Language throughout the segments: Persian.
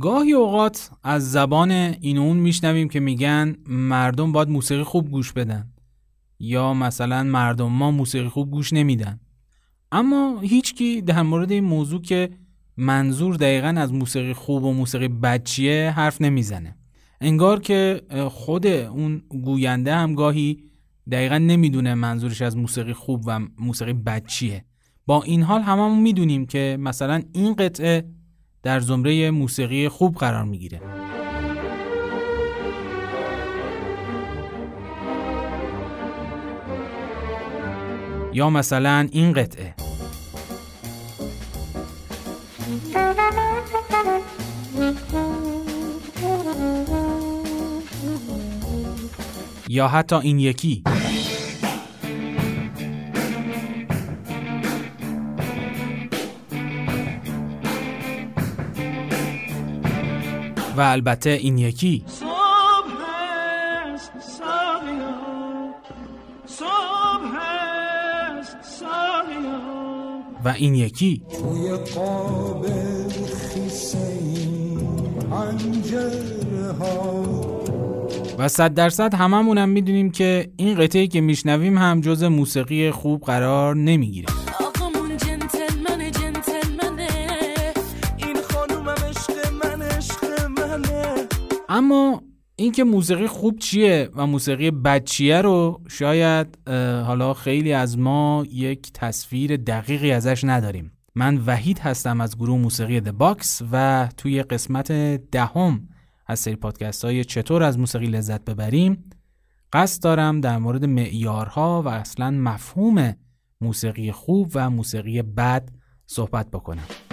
گاهی اوقات از زبان این اون میشنویم که میگن مردم باید موسیقی خوب گوش بدن یا مثلا مردم ما موسیقی خوب گوش نمیدن. اما هیچکی در مورد این موضوع که منظور دقیقا از موسیقی خوب و موسیقی بچیه حرف نمی‌زنه. انگار که خود اون گوینده هم گاهی دقیقا نمی‌دونه منظورش از موسیقی خوب و موسیقی بچیه با این حال هممون می‌دونیم که مثلا این قطعه در زمره موسیقی خوب قرار می‌گیره. یا مثلا این قطعه. یا حتی این یکی. و البته این یکی. و این یکی. و صد درصد هممونم می‌دونیم که این قطعه که میشنویم هم جز موسیقی خوب قرار نمی‌گیره. اما اینکه موسیقی خوب چیه و موسیقی بد چیه رو شاید حالا خیلی از ما یک تصویر دقیقی ازش نداریم. من وحید هستم از گروه موسیقی The Box و توی قسمت دهم از سری پادکست های چطور از موسیقی لذت ببریم قصد دارم در مورد معیارها و اصلا مفهوم موسیقی خوب و موسیقی بد صحبت بکنم.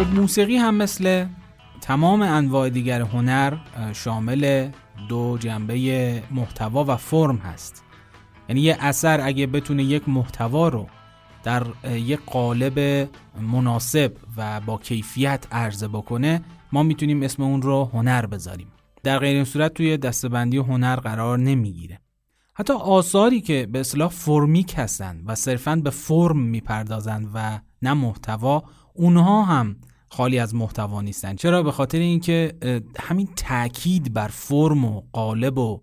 خب موسیقی هم مثل تمام انواع دیگر هنر شامل دو جنبه محتوا و فرم هست. یعنی یه اثر اگه بتونه یک محتوا رو در یک قالب مناسب و با کیفیت عرضه بکنه ما می‌تونیم اسم اون رو هنر بذاریم. در غیر این صورت توی دستبندی هنر قرار نمی‌گیره. حتی آثاری که به اصلاح فرمیک هستند و صرفا به فرم می‌پردازند و نه محتوا اونها هم خالی از محتوا نیستن. چرا؟ به خاطر اینکه همین تاکید بر فرم و قالب و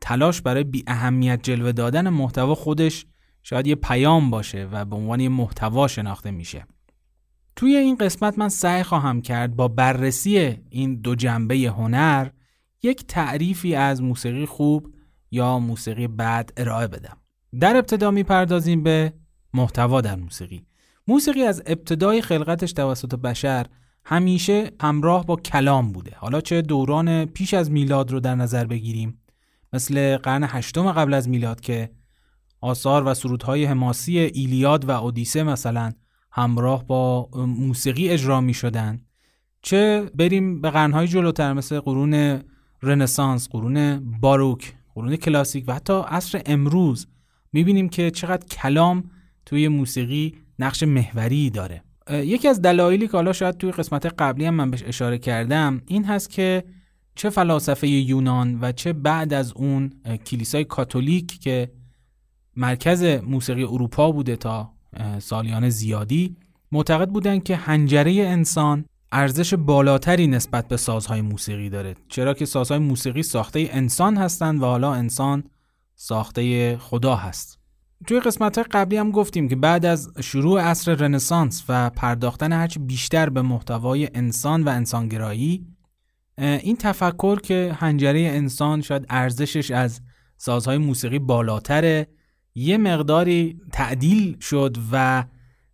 تلاش برای بی اهمیت جلوه دادن محتوا خودش شاید یه پیام باشه و به عنوان یه محتوا شناخته میشه. توی این قسمت من سعی خواهم کرد با بررسی این دو جنبه هنر یک تعریفی از موسیقی خوب یا موسیقی بد ارائه بدم. در ابتدا می‌پردازیم به محتوا در موسیقی. موسیقی از ابتدای خلقتش توسط بشر همیشه همراه با کلام بوده. حالا چه دوران پیش از میلاد رو در نظر بگیریم. مثل قرن هشتم قبل از میلاد که آثار و سرودهای حماسی ایلیاد و اودیسه مثلا همراه با موسیقی اجرا می شدن. چه بریم به قرنهای جلوتر مثل قرون رنسانس، قرون باروک، قرون کلاسیک و حتی عصر امروز می‌بینیم که چقدر کلام توی موسیقی نقش محوری داره. یکی از دلایلی که حالا شاید توی قسمت قبلی هم من بهش اشاره کردم این هست که چه فلاسفه یونان و چه بعد از اون کلیسای کاتولیک که مرکز موسیقی اروپا بوده تا سالیان زیادی معتقد بودن که هنجره انسان ارزش بالاتری نسبت به سازهای موسیقی داره. چرا که سازهای موسیقی ساخته انسان هستند و حالا انسان ساخته خدا هست. توی قسمت قبلی هم گفتیم که بعد از شروع عصر رنسانس و پرداختن هرچی بیشتر به محتوای انسان و انسانگرایی این تفکر که هنجره انسان شاید ارزشش از سازهای موسیقی بالاتره یه مقداری تعدیل شد و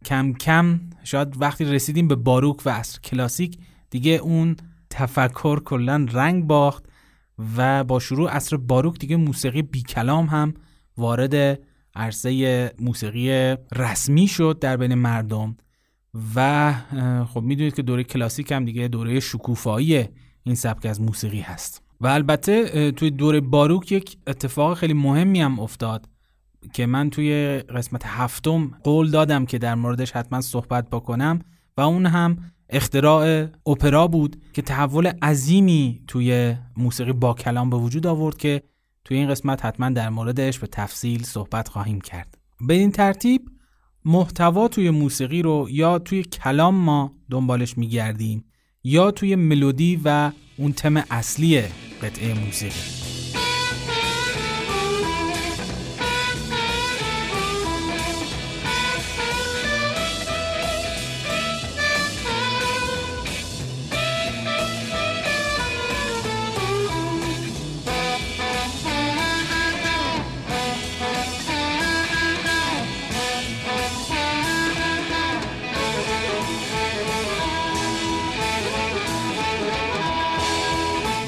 کم کم شاید وقتی رسیدیم به باروک و عصر کلاسیک دیگه اون تفکر کلا رنگ باخت و با شروع عصر باروک دیگه موسیقی بی کلام هم وارد عرصه موسیقی رسمی شد در بین مردم و خب می‌دونید که دوره کلاسیک هم دیگه دوره شکوفایی این سبک از موسیقی هست. و البته توی دور باروک یک اتفاق خیلی مهمی هم افتاد که من توی قسمت هفتم قول دادم که در موردش حتما صحبت بکنم و اون هم اختراع اپرا بود که تحول عظیمی توی موسیقی با کلام به وجود آورد که توی این قسمت حتما در موردش به تفصیل صحبت خواهیم کرد. به این ترتیب محتوا توی موسیقی رو یا توی کلام ما دنبالش میگردیم یا توی ملودی و اون تم اصلی قطعه موسیقی.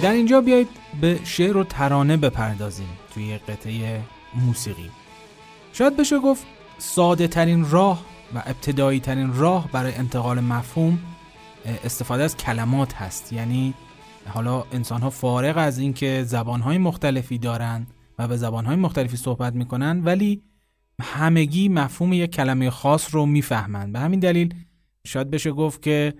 در اینجا بیایید به شعر و ترانه بپردازیم توی قطعه موسیقی. شاید بشه گفت ساده ترین راه و ابتدایی ترین راه برای انتقال مفهوم استفاده از کلمات هست. یعنی حالا انسان ها فارغ از اینکه زبان های مختلفی دارن و به زبان های مختلفی صحبت می‌کنن ولی همگی مفهوم یک کلمه خاص رو می‌فهمند به همین دلیل شاید بشه گفت که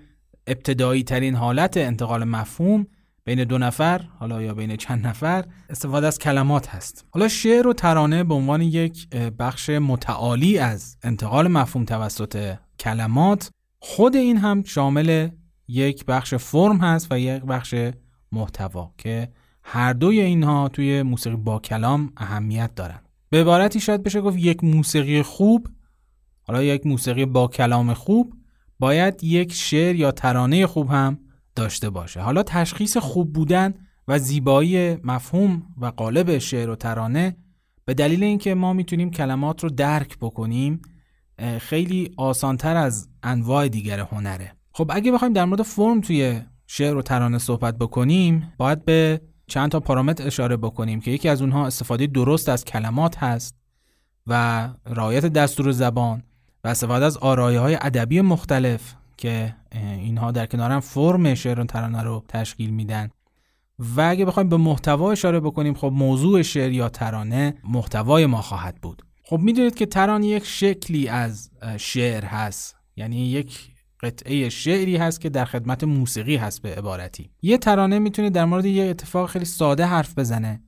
ابتدایی ترین حالت انتقال مفهوم بین دو نفر حالا یا بین چند نفر استفاده از کلمات هست. حالا شعر و ترانه به عنوان یک بخش متعالی از انتقال مفهوم توسط کلمات خود این هم شامل یک بخش فرم هست و یک بخش محتوا که هر دوی اینها توی موسیقی با کلام اهمیت دارند به عبارتی شاید بشه گفت یک موسیقی خوب حالا یک موسیقی با کلام خوب باید یک شعر یا ترانه خوب هم داشته باشه. حالا تشخیص خوب بودن و زیبایی مفهوم و قالب شعر و ترانه به دلیل اینکه ما می‌تونیم کلمات رو درک بکنیم خیلی آسانتر از انواع دیگر هنره. خب اگه بخوایم در مورد فرم توی شعر و ترانه صحبت بکنیم باید به چند تا پارامتر اشاره بکنیم که یکی از اونها استفاده درست از کلمات هست و رعایت دستور زبان و استفاده از آرایه های ادبی مختلف که اینها در کنارم فرم شعر و ترانه رو تشکیل میدن. و اگه بخوایم به محتوا اشاره بکنیم خب موضوع شعر یا ترانه محتوای ما خواهد بود. خب می‌دونید که ترانه یک شکلی از شعر هست. یعنی یک قطعه شعری هست که در خدمت موسیقی هست به عبارتی. یه ترانه می‌تونه در مورد یه اتفاق خیلی ساده حرف بزنه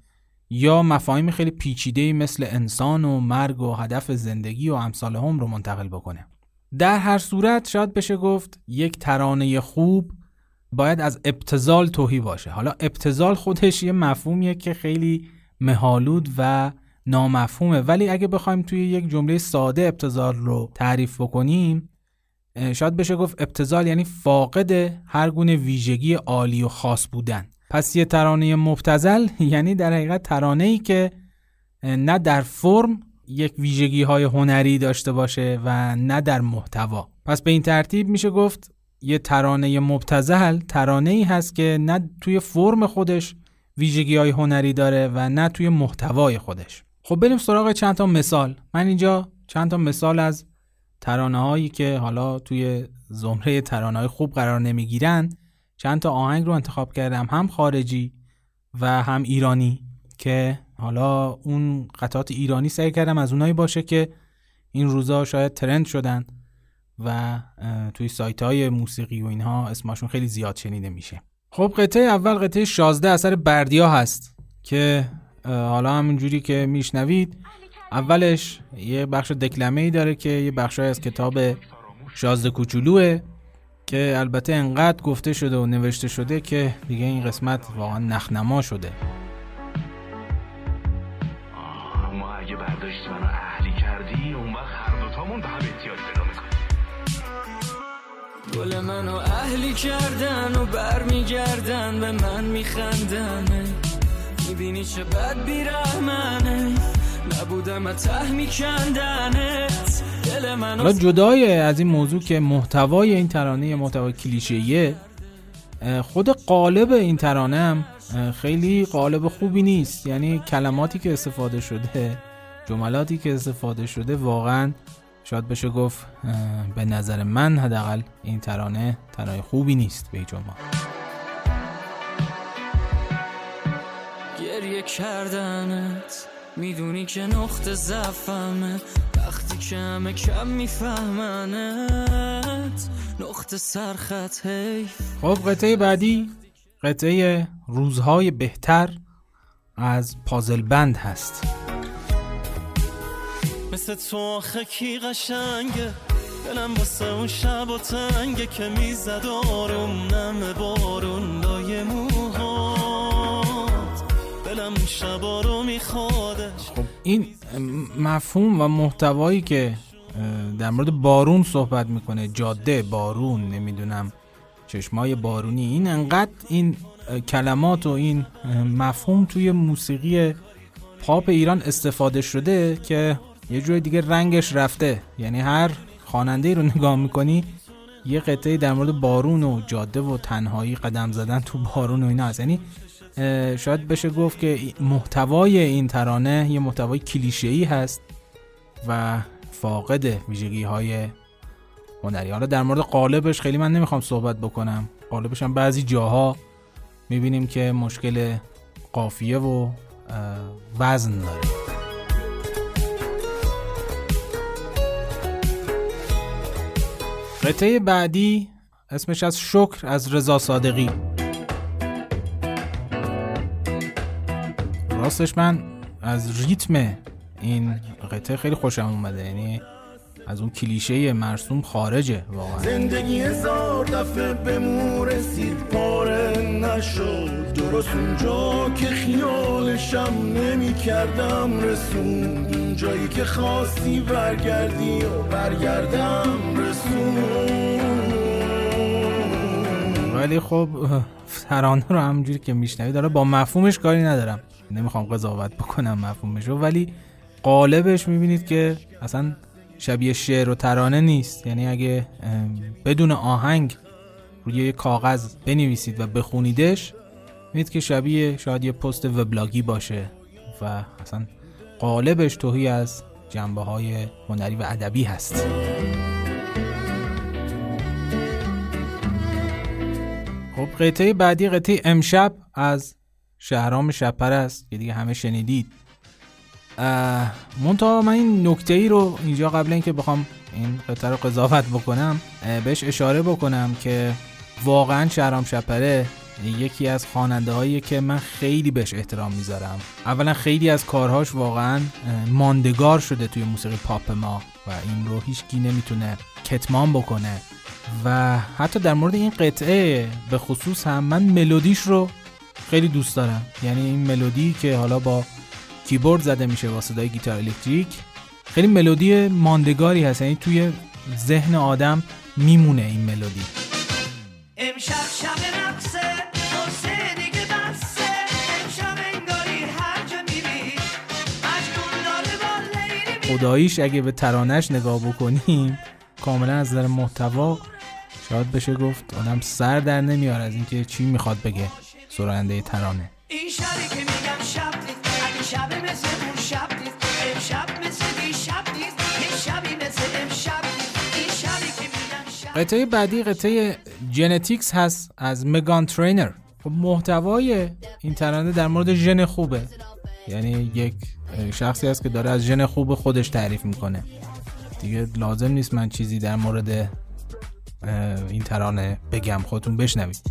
یا مفاهیم خیلی پیچیده مثل انسان و مرگ و هدف زندگی و امثال هم رو منتقل بکنه. در هر صورت شاید بشه گفت یک ترانه خوب باید از ابتزال توهی باشه. حالا ابتزال خودش یه مفهومیه که خیلی مهالود و نامفهومه. ولی اگه بخوایم توی یک جمله ساده ابتزال رو تعریف بکنیم شاید بشه گفت ابتزال یعنی فاقد هر گونه ویژگی عالی و خاص بودن. پس یه ترانه مبتزل یعنی در حقیقت ترانه ای که نه در فرم یک ویژگی های هنری داشته باشه و نه در محتوا. پس به این ترتیب میشه گفت یه ترانه مبتزل ترانه ای هست که نه توی فرم خودش ویژگی های هنری داره و نه توی محتوای خودش. خب بریم سراغ چند تا مثال. من اینجا چند تا مثال از ترانه هایی که حالا توی زمره ترانه های خوب قرار نمی‌گیرن چند تا آهنگ رو انتخاب کردم. هم خارجی و هم ایرانی که حالا اون قطعات ایرانی سعی کردم از اونایی باشه که این روزا شاید ترند شدن و توی سایت های موسیقی و اینها اسمشون خیلی زیاد شنیده میشه. خب قطعه اول قطعه 16 اثر بردیا هست که حالا همونجوری که میشنوید اولش یه بخش دکلمه ای داره که یه بخش از کتاب شازده کوچولوه که البته انقدر گفته شده و نوشته شده که دیگه این قسمت واقعا نخنما شده. گل منو اهلی کردن و برمیگردن به من میخندن می‌بینی چه بد بیرحمنه. نبودم ته میکندنت دل منو جدای از این موضوع که محتوای این ترانه محتوای کلیشه‌ایه خود قالب این ترانه هم خیلی قالب خوبی نیست. یعنی کلماتی که استفاده شده جملاتی که استفاده شده واقعا شاید بشه گفت به نظر من حداقل این ترانه ترانه خوبی نیست به جمع کردنت می‌دونی که نقطه زفمه وقتی که همه کم میفهمنت نقطه سرخط حیف. خب قطعه بعدی قطعه روزهای بهتر از پازل بند هست. مثل تو آخه کی قشنگه؟ دلم واسه اون شب و تنگه که می‌زد آروم نم بارون لای موهات. دلم شبا رو میخوادش. خب این مفهوم و محتوایی که در مورد بارون صحبت می‌کنه جاده بارون نمی‌دونم چشمای بارونی این انقدر این کلمات و این مفهوم توی موسیقی پاپ ایران استفاده شده که یه جور دیگه رنگش رفته. یعنی هر خواننده رو نگاه می‌کنی یه قطعه در مورد بارون و جاده و تنهایی قدم زدن تو بارون و اینا هست. یعنی شاید بشه گفت که محتوای این ترانه یه محتوای کلیشه هست و فاقد ویژگی های هنری حالا در مورد قالبش خیلی من نمی‌خوام صحبت بکنم. قالبش هم بعضی جاها می‌بینیم که مشکل قافیه و وزن داره. قطعه بعدی اسمش از شکر از رضا صادقی. راستش من از ریتم این قطعه خیلی خوشم اومده یعنی از اون کلیشه مرسوم خارجه واقعا. زندگی هزار دفعه به رسید پاره نشد. درست اونجا که خیالشم نمی کردم رسون جایی که خواستی برگردی و برگردم رسون ولی خب ترانه رو همونجوری که میشنوی داره با مفهومش کاری ندارم. نمی‌خوام قضاوت بکنم مفهومش رو ولی قالبش می‌بینید که اصلا شبیه شعر و ترانه نیست. یعنی اگه بدون آهنگ روی یه کاغذ بنویسید و بخونیدش می‌دید که شبیه شاید یه پست وبلاگی باشه و اصلا قالبش توهی از جنبه های هنری و ادبی هست. خب قطعه بعدی قطعه امشب از شهرام شپر است که دیگه همه شنیدید. منتها من این نکته ای رو اینجا قبل اینکه بخوام این قطعه رو قضاوت بکنم بهش اشاره بکنم که واقعا شهرام شپره یکی از خواننده هایی که من خیلی بهش احترام می‌ذارم. اولا خیلی از کارهاش واقعا ماندگار شده توی موسیقی پاپ ما و این رو هیچکی نمی‌تونه کتمان بکنه. و حتی در مورد این قطعه به خصوص هم من ملودیش رو خیلی دوست دارم. یعنی این ملودی که حالا با کیبورد زده میشه با صدای گیتار الکتریک. خیلی ملودی ماندگاری هست یعنی توی ذهن آدم میمونه این ملودی. امشب شب خداییش اگه به ترانش نگاه بکنیم کاملا از نظر محتوا شاید بشه گفت آدم سر در نمیار از اینکه چی می‌خواد بگه سرانده ترانه. این قطعه بعدی قطعه جنتیکس هست از مگان ترینر خب محتوای این ترانه در مورد ژن خوبه. یعنی یک شخصی هست که داره از ژن خوب خودش تعریف می‌کنه. دیگه لازم نیست من چیزی در مورد این ترانه بگم خودتون بشنوید.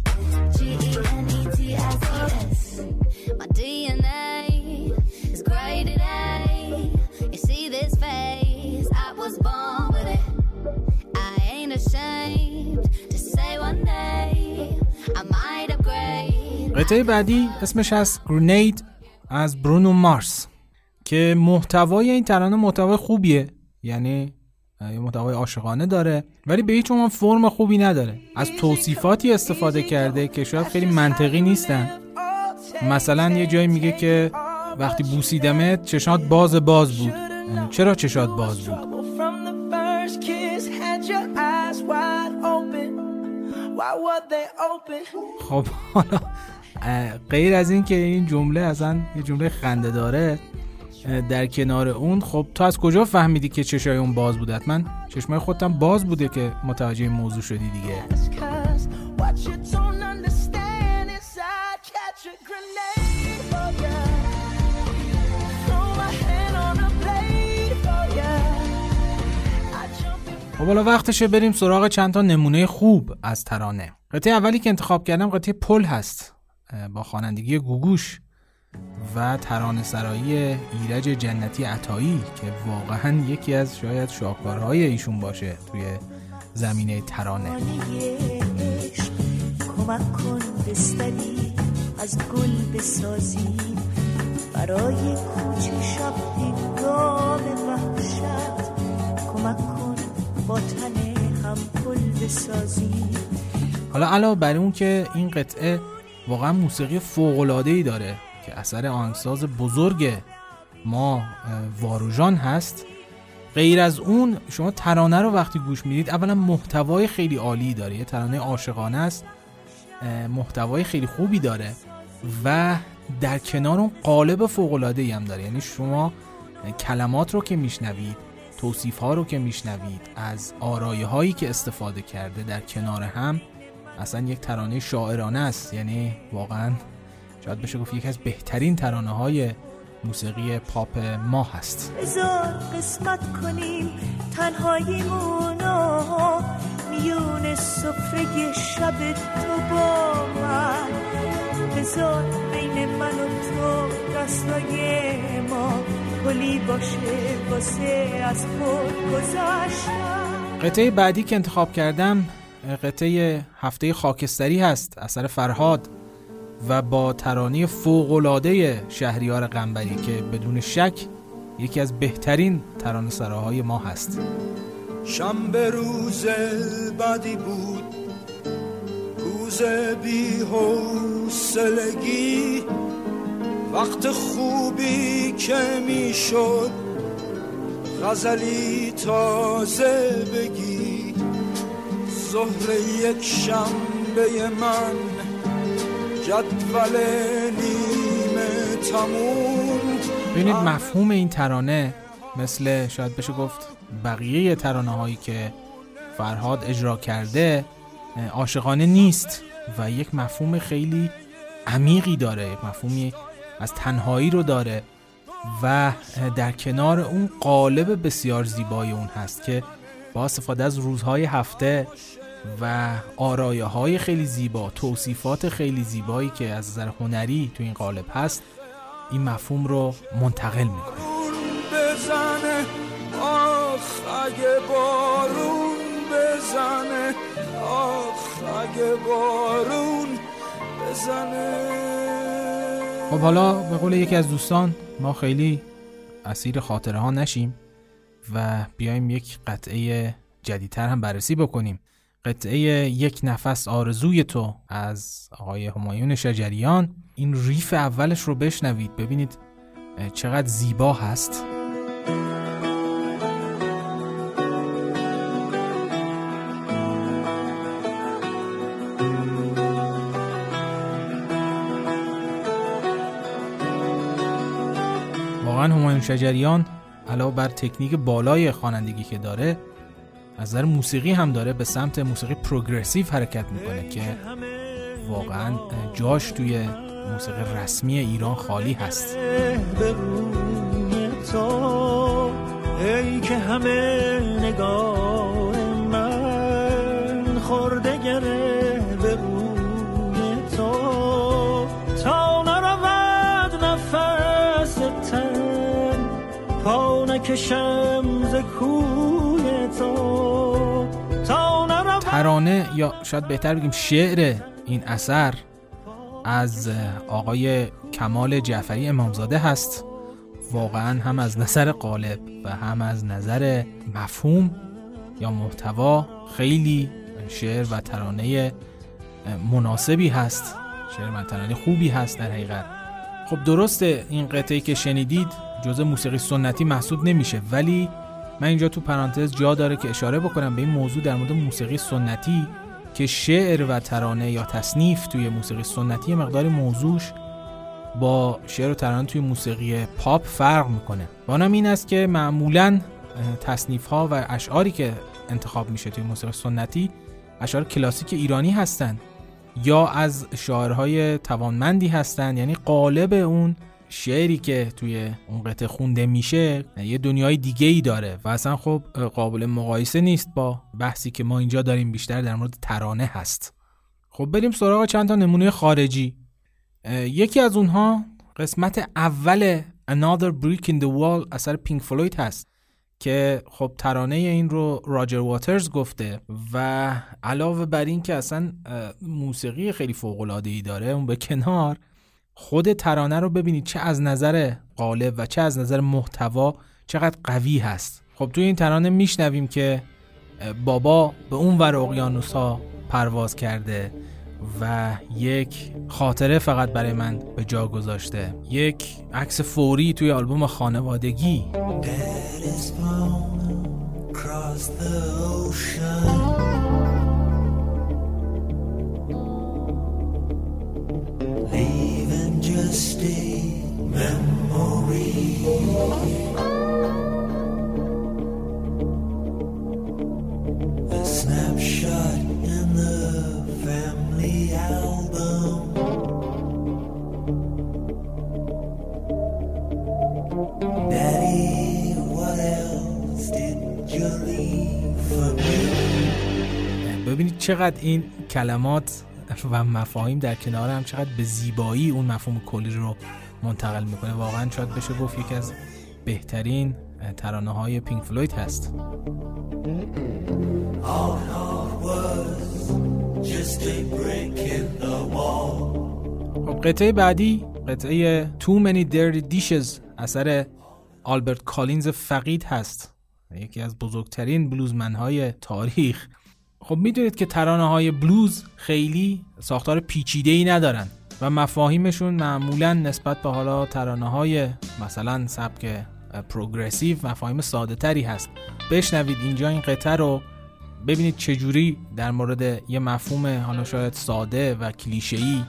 قطعه بعدی اسمش از گرینید از برونو مارس که محتوای این ترانه محتوای خوبیه. یعنی یه محتوای عاشقانه داره ولی به هیچ عنوان فرم خوبی نداره. از توصیفاتی استفاده کرده که شاید خیلی منطقی نیستن. مثلا یه جایی میگه که وقتی بوسیدمت چشات باز باز بود. چرا چشات باز بود؟ خب حالا غیر از این که این جمله اصلا یه جمله خنده داره در کنار اون خب تو از کجا فهمیدی که چشای اون باز بوده؟ من چشمای خودم باز بوده که متوجه این موضوع شدی دیگه. خب حالا وقتشه بریم سراغ چند تا نمونه خوب از ترانه. قطعه اولی که انتخاب کردم قطعه پل هست. با خوانندگی گوگوش و ترانه سرایی ایرج جنتی عطایی که واقعا یکی از شاید شاهکارهای ایشون باشه توی زمینه ترانه. کمک کن بستری از گل بسازی. برای کوچه شب دیگام وحشت کمک کن با تن هم پل بسازی. حالا علاوه بر اون که این قطعه واقعا موسیقی ای داره که اثر آهنگساز بزرگ ما واروژان هست. غیر از اون شما ترانه رو وقتی گوش می‌دید اولا محتوای خیلی عالی داره. یه ترانه عاشقانه است محتوای خیلی خوبی داره و در کنار اون قالب فوق العاده هم داره. یعنی شما کلمات رو که میشنوید توصیف ها رو که میشنوید از آرایه هایی که استفاده کرده در کنار هم اصلا یک ترانه شاعرانه است. یعنی واقعا شاید بشه گفت یکی از بهترین ترانه های موسیقی پاپ ما هست. بذار قسمت کنیم تنهاییمونو میون سفره شب تو با من. بذار بین من و تو دستای ما پلی باشه واسه از خود گذاشتم قطعه بعدی که انتخاب کردم قطعه هفته خاکستری هست اثر فرهاد و با ترانه فوقلاده شهریار قنبری که بدون شک یکی از بهترین ترانه سراهای ما هست. شنبه روز بدی بود. روز بی حوصلگی. وقت خوبی که می‌شد غزلی تازه بگی. ظهر یک شنبه من جدول نیمه تموم. ببینید مفهوم این ترانه مثل شاید بشه گفت بقیه ترانه هایی که فرهاد اجرا کرده عاشقانه نیست و یک مفهوم خیلی عمیقی داره یک مفهومی از تنهایی رو داره و در کنار اون قالب بسیار زیبای اون هست که با استفاده از روزهای هفته و آرایه های خیلی زیبا توصیفات خیلی زیبایی که از نظر هنری تو این قالب هست این مفهوم رو منتقل می‌کنه. بزنه آخ اگه بارون بزنه آخ اگه بارون بزنه. خب حالا به قول یکی از دوستان ما خیلی اسیر خاطره ها نشیم و بیایم یک قطعه جدیدتر هم بررسی بکنیم. قطعه یک نفس آرزوی تو از آقای همایون شجریان. این ریف اولش رو بشنوید ببینید چقدر زیبا هست. واقعا همایون شجریان علاوه بر تکنیک بالای خوانندگی که داره از نظر موسیقی هم داره به سمت موسیقی پروگرسیو حرکت می‌کنه که واقعا جاش توی موسیقی رسمی ایران خالی هست. که همه ز ترانه یا شاید بهتر بگیم شعر این اثر از آقای کمال جعفری امامزاده هست. واقعا هم از نظر قالب و هم از نظر مفهوم یا محتوا خیلی شعر و ترانه مناسبی هست. شعر و ترانه خوبی هست در حقیقت. خب درسته این قطعه که شنیدید جزء موسیقی سنتی محسوب نمیشه ولی من اینجا تو پرانتز جا داره که اشاره بکنم به این موضوع در مورد موسیقی سنتی که شعر و ترانه یا تصنیف توی موسیقی سنتی مقداری موضوعش با شعر و ترانه توی موسیقی پاپ فرق می‌کنه. و اونم این است که معمولا تصنیف ها و اشعاری که انتخاب میشه توی موسیقی سنتی اشعار کلاسیک ایرانی هستند یا از شاعرهای توانمندی هستند یعنی قالب اون شعری که توی اون قطعه خونده میشه یه دنیای دیگه ای داره و اصلا خب قابل مقایسه نیست با بحثی که ما اینجا داریم بیشتر در مورد ترانه هست. خب بریم سراغ چند تا نمونه خارجی. یکی از اونها قسمت اول Another Brick in the Wall اثر پینک فلوید هست که خب ترانه این رو راجر واترز گفته و علاوه بر این که اصلا موسیقی خیلی فوق العاده ای داره اون به کنار خود ترانه رو ببینید چه از نظر قالب و چه از نظر محتوا چقدر قوی هست. خب توی این ترانه میشنویم که بابا به اون ور اقیانوس ها پرواز کرده و یک خاطره فقط برای من به جا گذاشته. یک عکس فوری توی آلبوم خانوادگی. ببینید چقدر این کلمات و مفاهیم در کنار هم چقدر به زیبایی اون مفهوم کلی رو منتقل می‌کنه. واقعا شاید بشه گفت یکی از بهترین ترانه های پینک فلوید هست. خب قطعه بعدی قطعه Too Many Dirty Dishes اثر آلبرت کالینز فقید هست. یکی از بزرگترین بلوزمن های تاریخ. خب می‌دونید که ترانه های بلوز خیلی ساختار پیچیده ای ندارن و مفاهیمشون معمولا نسبت به حالا ترانه های مثلا سبک پروگرسیو مفاهیم ساده تری هست. بشنوید اینجا این قطعه رو ببینید چجوری در مورد یه مفهوم حالا شاید ساده و کلیشه‌ای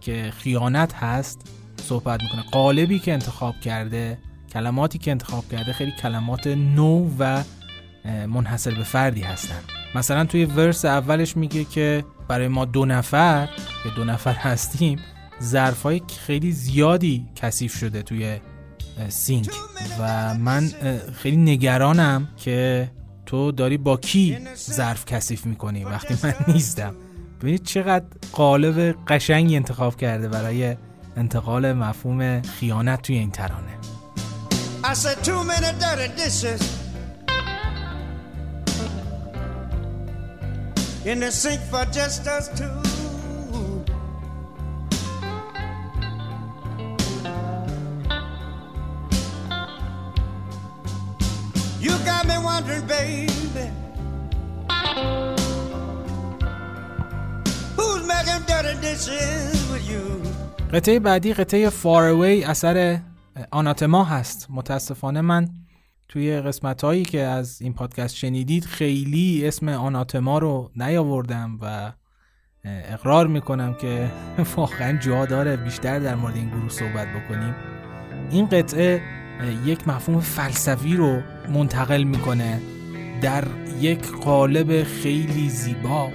که خیانت هست صحبت می‌کنه. قالبی که انتخاب کرده کلماتی که انتخاب کرده خیلی کلمات نو و منحصر به فردی هستن. مثلا توی ورس اولش میگه که برای ما دو نفر که دو نفر هستیم ظرفای خیلی زیادی کثیف شده توی سینک. و من خیلی نگرانم که تو داری با کی ظرف کثیف می‌کنی وقتی من نیستم. ببینید چقدر قالب قشنگی انتخاب کرده برای انتقال مفهوم خیانت توی این ترانه. I said too many dirty dishes. In the sink for just us two. You got me wondering, baby. Who's making dirty dishes with you? قطعه بعدی قطعه Far اثر آناتما هست متاسفانه من توی قسمت هایی که از این پادکست شنیدید خیلی اسم آناتما رو نیاوردم و اقرار می‌کنم که واقعا جا داره بیشتر در مورد این گروه صحبت بکنیم. این قطعه یک مفهوم فلسفی رو منتقل می‌کنه در یک قالب خیلی زیبا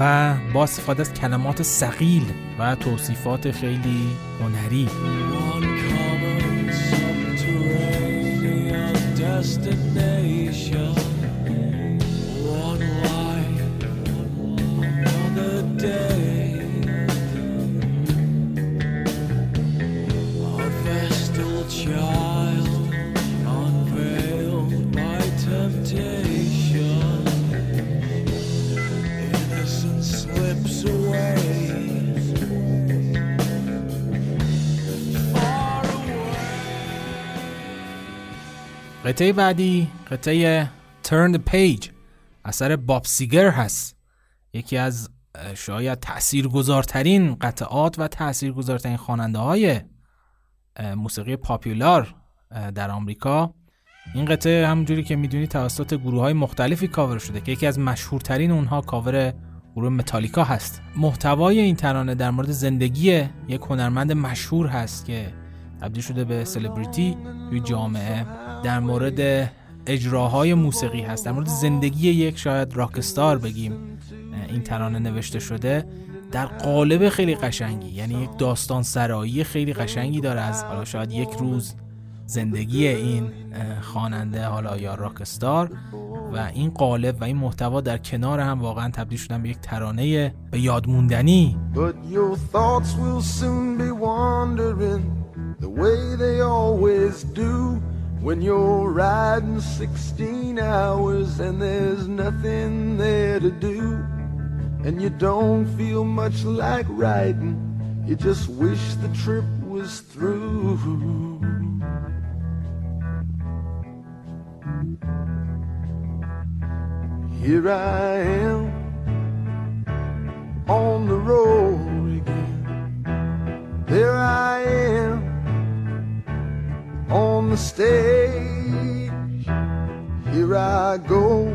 و با استفاده از کلمات سقیل و توصیفات خیلی هنری. Destination. One life, another day. قطعه بعدی قطعه Turn the Page. اثر باب سیگر هست. یکی از شاید تاثیرگذارترین قطعات و تاثیرگذارترین خواننده های موسیقی پاپولار در آمریکا. این قطعه همونجوری که می‌دونید توسط گروه های مختلفی کاور شده که یکی از مشهورترین اونها کاور گروه متالیکا هست. محتوای این ترانه در مورد زندگی یک هنرمند مشهور هست که تبدیل شده به سلبریتی توی جامعه. در مورد اجراهای موسیقی هست. در مورد زندگی یک شاید راکستار بگیم. این ترانه نوشته شده. در قالب خیلی قشنگی یعنی یک داستان سرایی خیلی قشنگی داره از حالا شاید یک روز زندگی این خواننده حالا یا راکستار. و این قالب و این محتوا در کنار هم واقعا تبدیل شدن به یک ترانه به یادموندنی When you're riding 16 hours and there's nothing there to do And you don't feel much like riding You just wish the trip was through. Here I am on the road again. There I am on the stage. Here I go.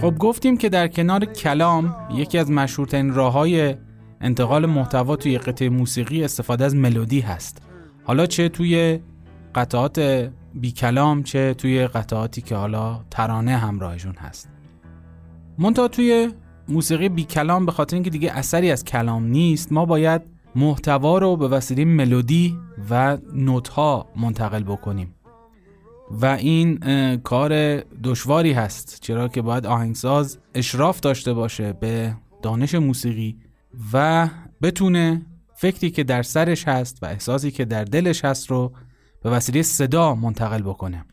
خب گفتیم که در کنار کلام یکی از مشهورترین راه های انتقال محتوا توی قطعه موسیقی استفاده از ملودی هست حالا چه توی قطعات بی کلام چه توی قطعاتی که حالا ترانه همراهشون هست منتها توی موسیقی بی کلام به خاطر اینکه دیگه اثری از کلام نیست ما باید محتوا رو به وسیله ملودی و نوت ها منتقل بکنیم. و این کار دشواری هست چرا که باید آهنگساز اشراف داشته باشه به دانش موسیقی و بتونه فکری که در سرش هست و احساسی که در دلش هست رو به وسیله صدا منتقل بکنه.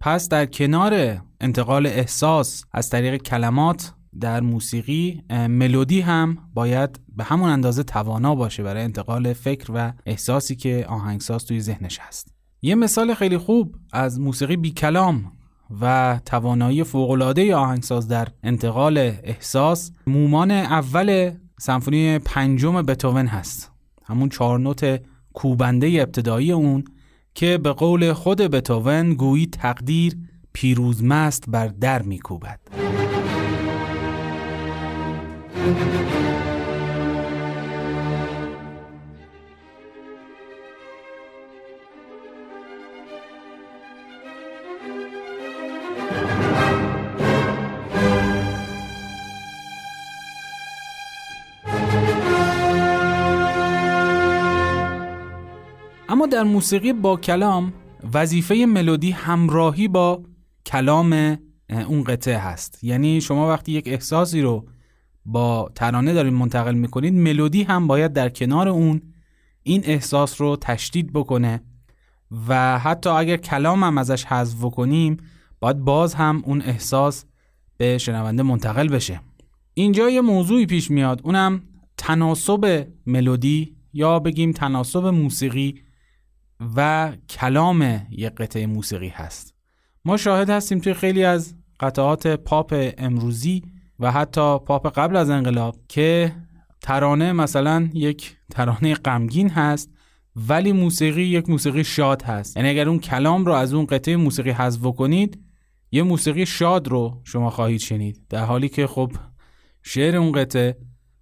پس در کنار انتقال احساس از طریق کلمات در موسیقی ملودی هم باید به همون اندازه توانا باشه برای انتقال فکر و احساسی که آهنگساز توی ذهنش هست یه مثال خیلی خوب از موسیقی بی کلام و توانایی فوق‌العاده آهنگساز در انتقال احساس مومان اول سمفونی پنجم بتوون هست همون چهار نوت کوبنده ابتدایی اون که به قول خود بتوون گویی تقدیر پیروزمست بر در میکوبد. اما در موسیقی با کلام وظیفه ملودی همراهی با کلام اون قطعه هست. یعنی شما وقتی یک احساسی رو با ترانه دارید منتقل می‌کنید ملودی هم باید در کنار اون این احساس رو تشدید بکنه و حتی اگر کلام هم ازش حذف کنیم باید باز هم اون احساس به شنونده منتقل بشه. اینجا یه موضوعی پیش میاد اونم تناسب ملودی یا بگیم تناسب موسیقی و کلام یک قطعه موسیقی هست. ما شاهد هستیم توی خیلی از قطعات پاپ امروزی و حتی پاپ قبل از انقلاب که ترانه مثلا یک ترانه غمگین هست ولی موسیقی یک موسیقی شاد هست. یعنی اگر اون کلام رو از اون قطعه موسیقی حذف کنید یه موسیقی شاد رو شما خواهید شنید. در حالی که خب شعر اون قطعه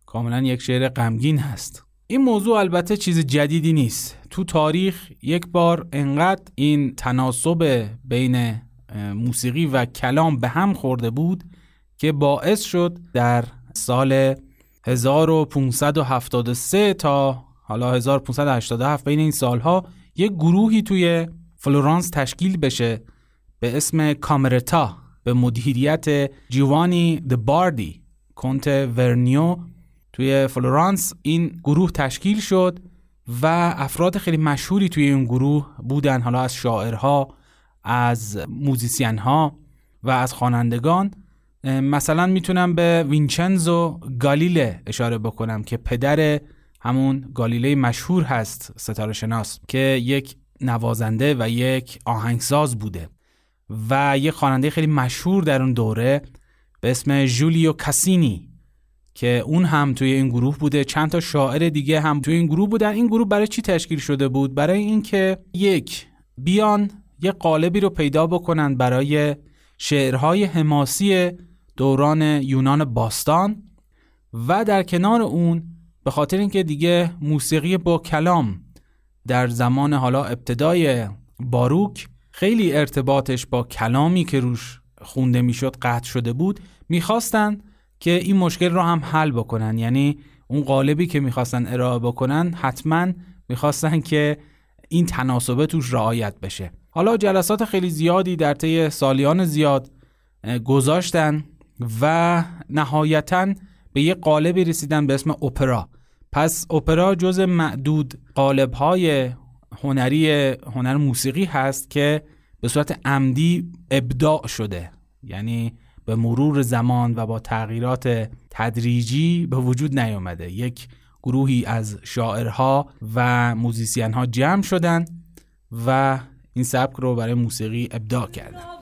کاملا یک شعر غمگین هست. این موضوع البته چیز جدیدی نیست. تو تاریخ یک بار انقدر این تناسب بین موسیقی و کلام به هم خورده بود که باعث شد در سال 1573 تا حالا 1587 بین این سالها یک گروهی توی فلورانس تشکیل بشه به اسم کامرتا به مدیریت جیووانی دی باردی کنت ورنیو توی فلورانس این گروه تشکیل شد و افراد خیلی مشهوری توی این گروه بودن حالا از شاعرها از موزیسین ها و از خوانندگان. مثلا می‌تونم به وینچنزو گالیله اشاره بکنم که پدر همون گالیله مشهور هست ستاره شناس که یک نوازنده و یک آهنگساز بوده و یک خواننده خیلی مشهور در اون دوره به اسم جولیو کاسینی که اون هم توی این گروه بوده. چند تا شاعر دیگه هم توی این گروه بودن. این گروه برای چی تشکیل شده بود؟ برای اینکه یک بیان یه قالبی رو پیدا بکنن برای شعرهای حماسی دوران یونان باستان و در کنار اون به خاطر اینکه دیگه موسیقی با کلام در زمان حالا ابتدای باروک خیلی ارتباطش با کلامی که روش خونده می‌شد قطع شده بود می‌خواستن که این مشکل رو هم حل بکنن. یعنی اون قالبی که می‌خواستن ارائه بکنن حتما می‌خواستن که این تناسبه توش رعایت بشه. حالا جلسات خیلی زیادی در طی سالیان زیاد گذاشتن. و نهایتا به یه قالبی رسیدن به اسم اپرا. پس اپرا جز معدود قالب های هنری هنر موسیقی هست که به صورت عمدی ابداع شده. یعنی به مرور زمان و با تغییرات تدریجی به وجود نیامده. یک گروهی از شاعرها و موزیسین ها جمع شدن و این سبک رو برای موسیقی ابداع کردن.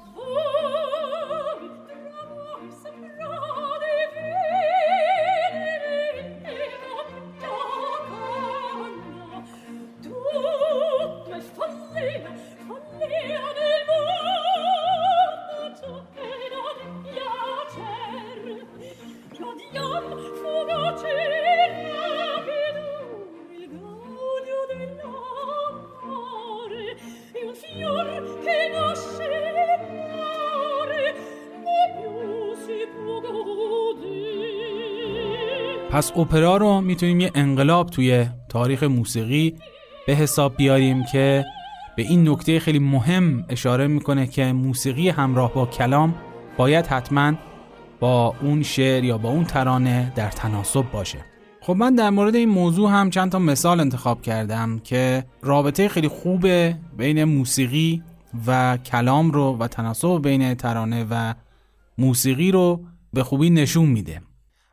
پس اپرا رو می‌تونیم یه انقلاب توی تاریخ موسیقی به حساب بیاریم که به این نکته خیلی مهم اشاره می‌کنه که موسیقی همراه با کلام باید حتما با اون شعر یا با اون ترانه در تناسب باشه. خب من در مورد این موضوع هم چند تا مثال انتخاب کردم که رابطه خیلی خوبه بین موسیقی و کلام رو و تناسب بین ترانه و موسیقی رو به خوبی نشون میده.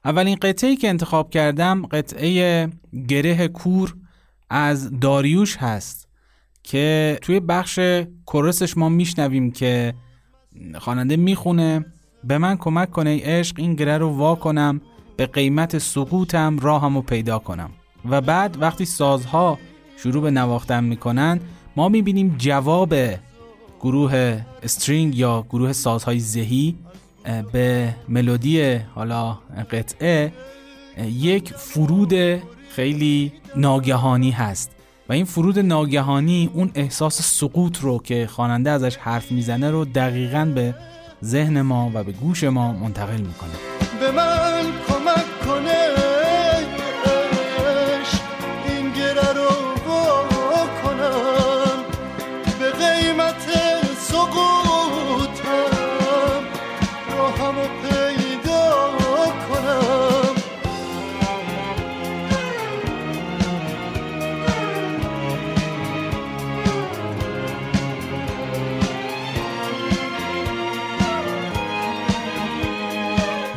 اولین قطعه که انتخاب کردم قطعه گره کور از داریوش هست که توی بخش کورسش ما میشنویم که خواننده می‌خونه. به من کمک کنه ای عشق این گره رو وا کنم به قیمت سقوطم راهمو پیدا کنم. و بعد وقتی سازها شروع به نواختن می‌کنن ما می‌بینیم جواب گروه استرینگ یا گروه سازهای زهی به ملودی حالا قطعه یک فرود خیلی ناگهانی هست. و این فرود ناگهانی اون احساس سقوط رو که خواننده ازش حرف می‌زنه رو دقیقا به ذهن ما و به گوش ما منتقل می‌کنه. به من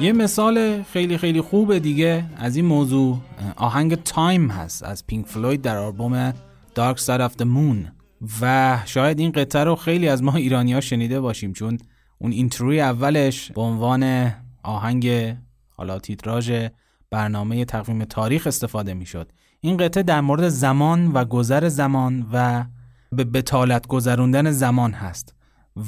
یه مثال خیلی خیلی خوب دیگه از این موضوع. آهنگ Time هست از پینک فلوید در آلبوم Dark Side of Moon و شاید این قطعه رو خیلی از ما ایرانی ها شنیده باشیم چون اون intro ی اولش به عنوان آهنگ حالا تیتراژ برنامه تقویم تاریخ استفاده می‌شد. این قطعه در مورد زمان و گذر زمان و به بطالت گذروندن زمان هست.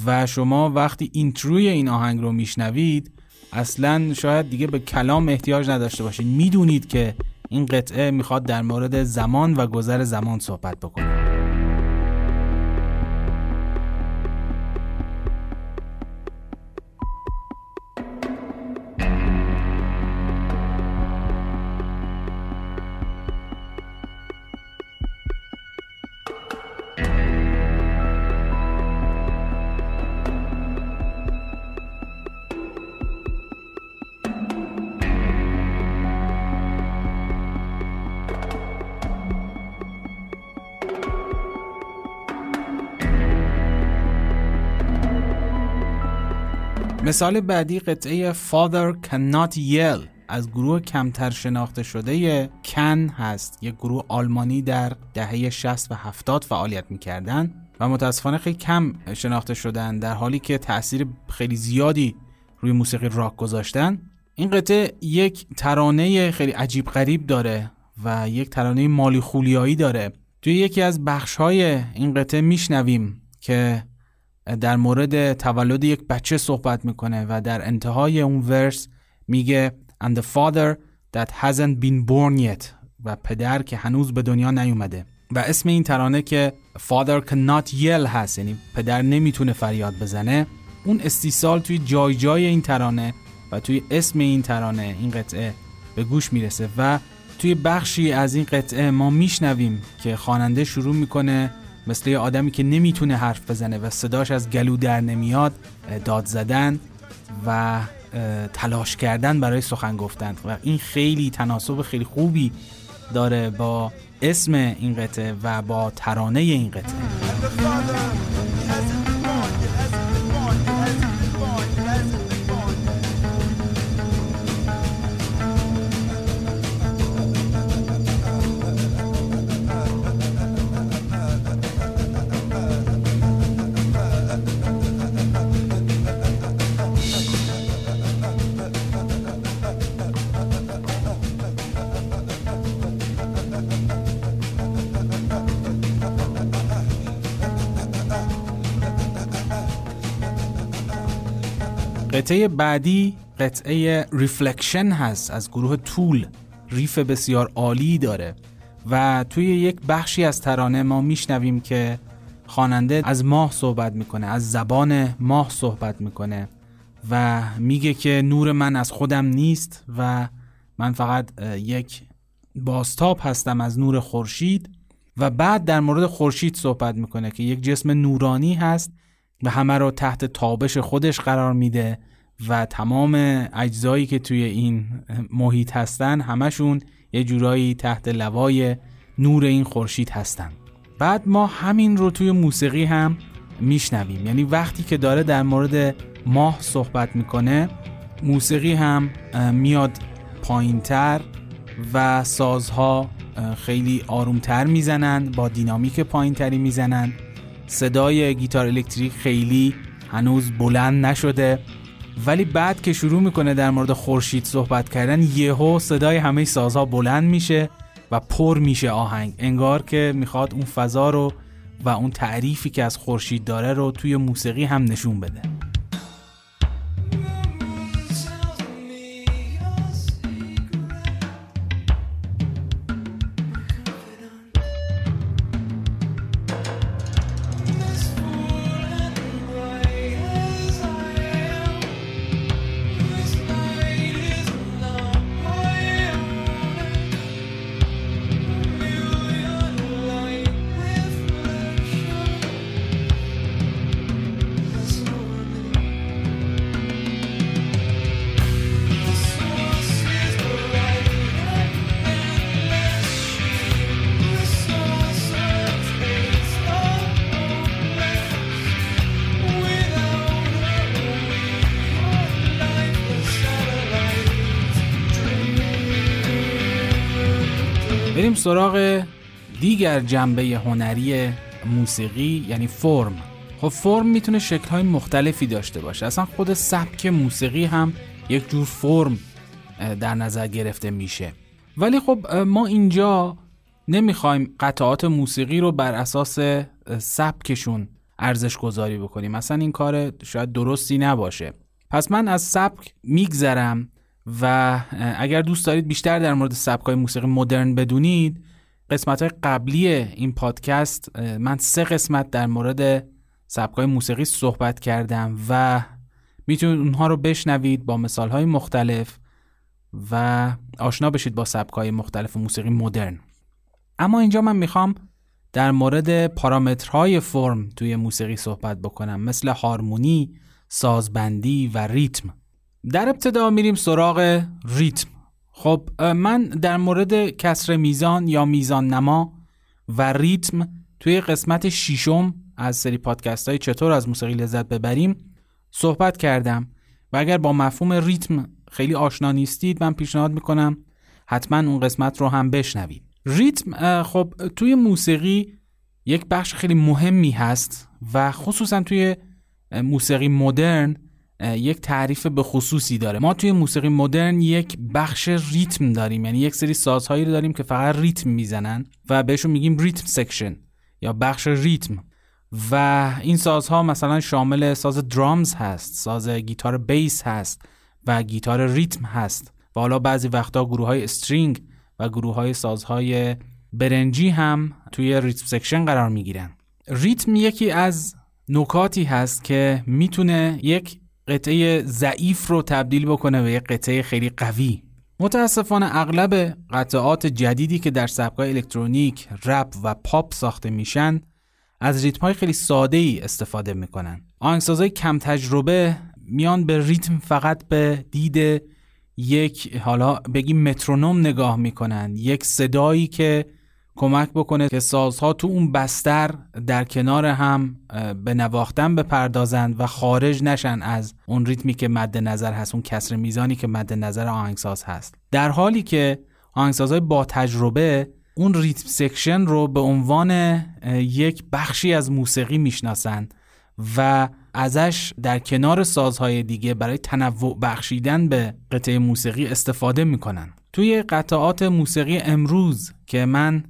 و شما وقتی اینتروی این آهنگ رو میشنوید اصلا شاید دیگه به کلام احتیاج نداشته باشید می‌دونید که این قطعه می‌خواد در مورد زمان و گذر زمان صحبت بکنه. مثال بعدی قطعه Father Cannot Yell از گروه کمتر شناخته شده کن هست. یک گروه آلمانی در دهه 60 و 70 فعالیت می‌کردن و متاسفانه خیلی کم شناخته شدن در حالی که تاثیر خیلی زیادی روی موسیقی راک گذاشتن. این قطعه یک ترانه خیلی عجیب غریب داره و یک ترانه مالی خولیایی داره. توی یکی از بخش های این قطعه میشنویم که در مورد تولد یک بچه صحبت می‌کنه و در انتهای اون ورس میگه and the father that hasn't been born yet. و پدر که هنوز به دنیا نیومده. و اسم این ترانه که father cannot yell هست یعنی پدر نمی‌تونه فریاد بزنه اون استیصال توی جای جای این ترانه و توی اسم این ترانه این قطعه به گوش می‌رسه. و توی بخشی از این قطعه ما میشنویم که خواننده شروع می‌کنه مثل یه آدمی که نمی‌تونه حرف بزنه و صداش از گلو در نمیاد داد زدن و تلاش کردن برای سخن گفتن. و این خیلی تناسب خیلی خوبی داره با اسم این قطعه و با ترانه این قطعه. قطعه بعدی قطعه Reflection هست از گروه Tool riff بسیار عالی داره. و توی یک بخشی از ترانه ما میشنویم که خواننده از ماه صحبت می‌کنه از زبان ماه صحبت می‌کنه و میگه که نور من از خودم نیست و من فقط یک بازتاب هستم از نور خورشید و بعد در مورد خورشید صحبت می‌کنه که یک جسم نورانی هست و همه رو تحت تابش خودش قرار میده. و تمام اجزایی که توی این محیط هستن همشون یه جورایی تحت لوای نور این خورشید هستن. بعد ما همین رو توی موسیقی هم میشنویم. یعنی وقتی که داره در مورد ماه صحبت می‌کنه موسیقی هم میاد پایینتر و سازها خیلی آرومتر می‌زنن با دینامیک پایینتری می‌زنن. صدای گیتار الکتریک خیلی هنوز بلند نشده. ولی بعد که شروع می‌کنه در مورد خورشید صحبت کردن یهو صدای همه سازها بلند میشه و پر میشه آهنگ. انگار که می‌خواد اون فضا رو و اون تعریفی که از خورشید داره رو توی موسیقی هم نشون بده. دیگر جنبه هنری موسیقی یعنی فرم. خب فرم می‌تونه شکلهای مختلفی داشته باشه. اصلا خود سبک موسیقی هم یک جور فرم در نظر گرفته میشه. ولی خب ما اینجا نمی‌خوایم قطعات موسیقی رو بر اساس سبکشون ارزش گذاری بکنیم. مثلا این کار شاید درستی نباشه. پس من از سبک میگذرم و اگر دوست دارید بیشتر در مورد سبکای موسیقی مدرن بدونید قسمت های قبلی این پادکست من سه قسمت در مورد سبکای موسیقی صحبت کردم و می‌تونید اونها رو بشنوید با مثال های مختلف و آشنا بشید با سبکای مختلف موسیقی مدرن. اما اینجا من می‌خوام در مورد پارامترهای فرم توی موسیقی صحبت بکنم مثل هارمونی، سازبندی و ریتم. در ابتدا میریم سراغ ریتم. خب من در مورد کسر میزان یا میزان نما و ریتم توی قسمت شیشم از سری پادکست های چطور از موسیقی لذت ببریم صحبت کردم و اگر با مفهوم ریتم خیلی آشنا نیستید من پیشنهاد می‌کنم حتما اون قسمت رو هم بشنوید. ریتم خب توی موسیقی یک بخش خیلی مهمی هست و خصوصا توی موسیقی مدرن یک تعریف به خصوصی داره. ما توی موسیقی مدرن یک بخش ریتم داریم. یعنی یک سری سازهایی رو داریم که فقط ریتم می‌زنن و بهشون میگیم rhythm section یا بخش ریتم. و این سازها مثلا شامل ساز drums هست ساز گیتار bass هست و گیتار ریتم هست. و حالا بعضی وقتا گروه های string و گروه های سازهای برنجی هم توی rhythm section قرار می‌گیرن. ریتم یکی از نکاتی هست که می‌تونه یک قطعه ضعیف رو تبدیل بکنه به یک قطعه خیلی قوی متاسفانه اغلب قطعات جدیدی که در سبکای الکترونیک، رپ و پاپ ساخته میشن از ریتم های خیلی ساده ای استفاده می‌کنن. آهنگسازای کم تجربه میان به ریتم فقط به دید یک حالا بگیم مترونوم نگاه می‌کنن یک صدایی که کمک بکنه که سازها تو اون بستر در کنار هم به نواختن بپردازند و خارج نشن از اون ریتمی که مد نظر هست اون کسر میزانی که مد نظر آهنگساز هست. در حالی که آهنگسازهای با تجربه اون ریتم سکشن رو به عنوان یک بخشی از موسیقی می‌شناسن و ازش در کنار سازهای دیگه برای تنوع بخشیدن به قطعه موسیقی استفاده می‌کنن. توی قطعات موسیقی امروز که من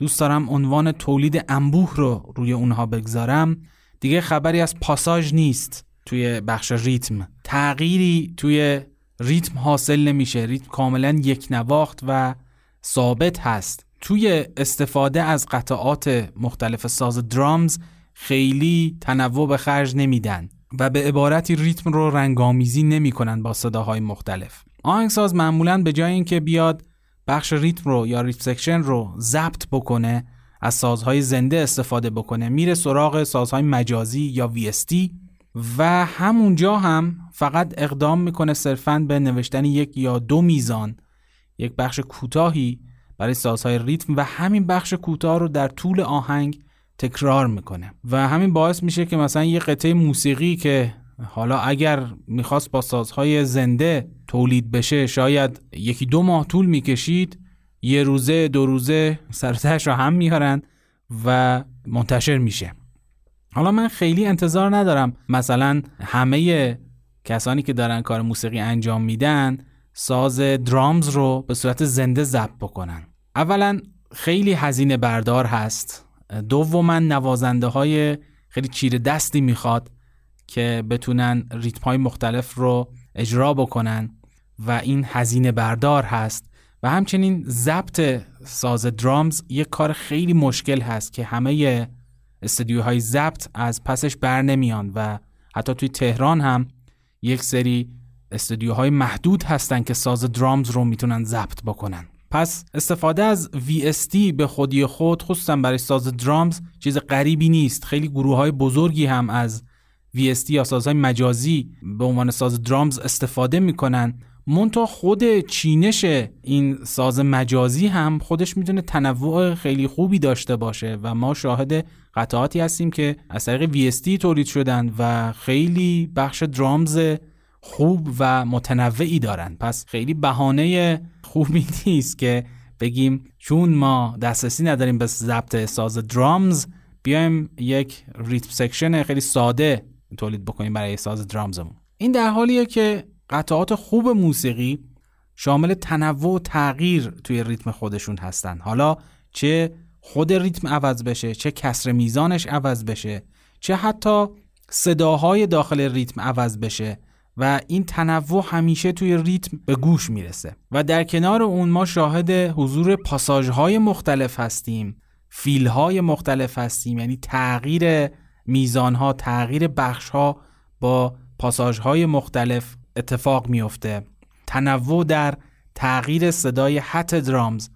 دوست دارم عنوان تولید انبوه رو روی اونها بگذارم. دیگه خبری از پاساژ نیست توی بخش ریتم. تغییری توی ریتم حاصل نمیشه. ریتم کاملا یک نواخت و ثابت هست. توی استفاده از قطعات مختلف ساز درامز خیلی تنوع به خرج نمیدن و به عبارتی ریتم رو رنگ‌آمیزی نمی‌کنن با صداهای مختلف. آهنگساز معمولا به جای اینکه بیاد بخش ریتم رو یا rhythm section رو ضبط بکنه از سازهای زنده استفاده بکنه. میره سراغ سازهای مجازی یا VST و همونجا هم فقط اقدام می‌کنه صرفا به نوشتن یک یا دو میزان یک بخش کوتاهی برای سازهای ریتم و همین بخش کوتاه رو در طول آهنگ تکرار می‌کنه. و همین باعث میشه که مثلا یه قطعه موسیقی که حالا اگر می‌خواست با سازهای زنده تولید بشه شاید یکی دو ماه طول می‌کشید یه روزه دو روزه سرتش رو هم میارن و منتشر میشه. حالا من خیلی انتظار ندارم مثلا همه کسانی که دارن کار موسیقی انجام میدن ساز درامز رو به صورت زنده ضبط بکنن. اولا خیلی هزینه بردار هست. دوما نوازنده های خیلی چیره دستی می‌خواد. که بتونن ریتم های مختلف رو اجرا بکنن و این هزینه بردار هست. و همچنین ضبط ساز درامز یک کار خیلی مشکل هست که همه استودیوهای ضبط از پسش بر نمیان و حتی توی تهران هم یک سری استودیوهای محدود هستن که ساز درامز رو می‌تونن ضبط بکنن. پس استفاده از VST به خودی خود خصوصا برای ساز درامز چیز غریبی نیست. خیلی گروه های بزرگی هم از VST یا سازهای مجازی به عنوان ساز درامز استفاده می‌کنن. مونتا خود چینش این ساز مجازی هم خودش می‌تونه تنوع خیلی خوبی داشته باشه و ما شاهد قطعاتی هستیم که از طریق VST تولید شدن و خیلی بخش درامز خوب و متنوعی دارن. پس خیلی بهانه خوبی نیست که بگیم چون ما دسترسی نداریم به ضبط ساز درامز بیایم یک ریتم سکشن خیلی ساده تولید بکنیم برای ساز درامزمون. این در حالیه که قطعات خوب موسیقی شامل تنوع و تغییر توی ریتم خودشون هستن. حالا چه خود ریتم عوض بشه چه کسر میزانش عوض بشه چه حتی صداهای داخل ریتم عوض بشه و این تنوع همیشه توی ریتم به گوش می‌رسه. و در کنار اون ما شاهد حضور پاساژهای مختلف هستیم فیلهای مختلف هستیم یعنی تغییر میزانها تغییر بخشها با پاساژهای مختلف اتفاق میفته تنوع در تغییر صدای حت درامز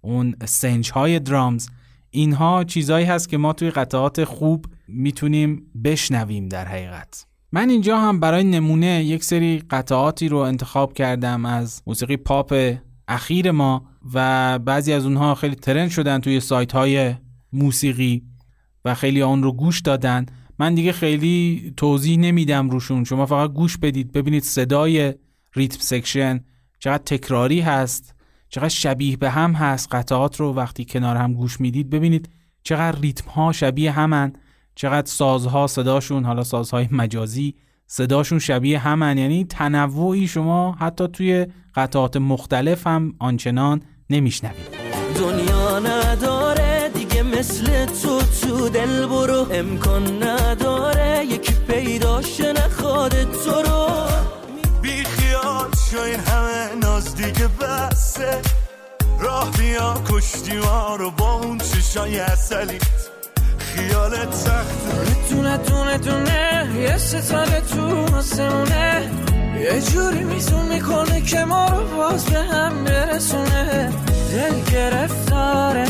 اون سنج های درامز اینها چیزهایی هست که ما توی قطعات خوب می‌تونیم بشنویم در حقیقت. من اینجا هم برای نمونه یک سری قطعاتی رو انتخاب کردم از موسیقی پاپ اخیر ما و بعضی از اونها خیلی ترند شدن توی سایت های موسیقی و خیلی آن رو گوش دادن. من دیگه خیلی توضیح نمیدم روشون. شما فقط گوش بدید. ببینید صدای ریتم سکشن چقدر تکراری هست چقدر شبیه به هم هست. قطعات رو وقتی کنار هم گوش می‌دید ببینید چقدر ریتم ها شبیه همن چقدر سازها صداشون حالا سازهای مجازی صداشون شبیه همن. یعنی تنوعی شما حتی توی قطعات مختلف هم آنچنان نمیشنوید. دنیا نداره دیگه مثل تو. تو دل برو. امکان نداره یکی پیداش نخواد تو رو. بی خیال شای همه ناز دیگه بسه راه بیا کشتی ما رو با اون چشای اصلیت خیالت سخت تونه تونه تونه یه ستاره تو آسمونه. یه جوری میزون می‌کنه که ما رو باز به هم برسونه. دل گرفتاره.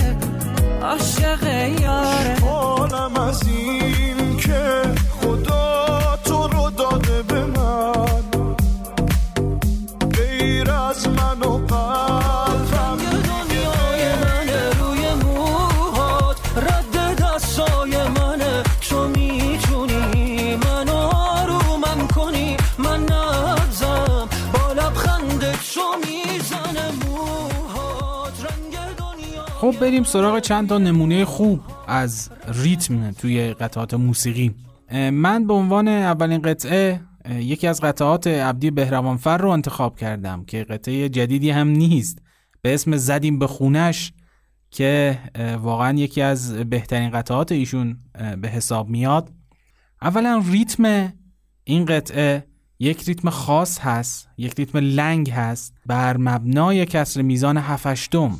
عاشق یاره. حالم از این که خدا تو رو داده به من. غیر از من و قلبم. دنیای منه روی موهات. رد دستای منه. تو می‌تونی منو آرومم کنی. من نبزم با لبخند تو دنیا خب بریم سراغ چند تا نمونه خوب از ریتم توی قطعات موسیقی. من به عنوان اولین قطعه یکی از قطعات عبدی بهروانفر رو انتخاب کردم که قطعه جدیدی هم نیست. به اسم زدیم به خونش که واقعا یکی از بهترین قطعات ایشون به حساب میاد. اولا ریتم این قطعه یک ریتم خاص هست یک ریتم لنگ هست. بر مبنای کسر میزان هفشتم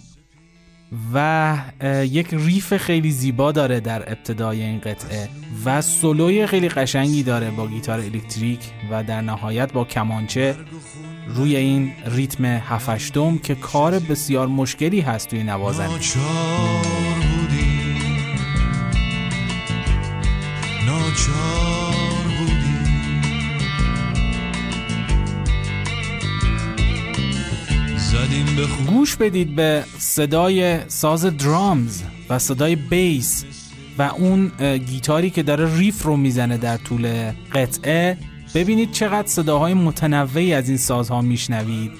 و یک ریف خیلی زیبا داره در ابتدای این قطعه و سولوی خیلی قشنگی داره با گیتار الکتریک و در نهایت با کمانچه روی این ریتم هفشتم که کار بسیار مشکلی هست توی نوازندگی ناچار گوش بدید به صدای ساز drums و صدای bass و اون گیتاری که داره riff رو می‌زنه در طول قطعه. ببینید چقدر صداهای متنوعی از این سازها میشنوید.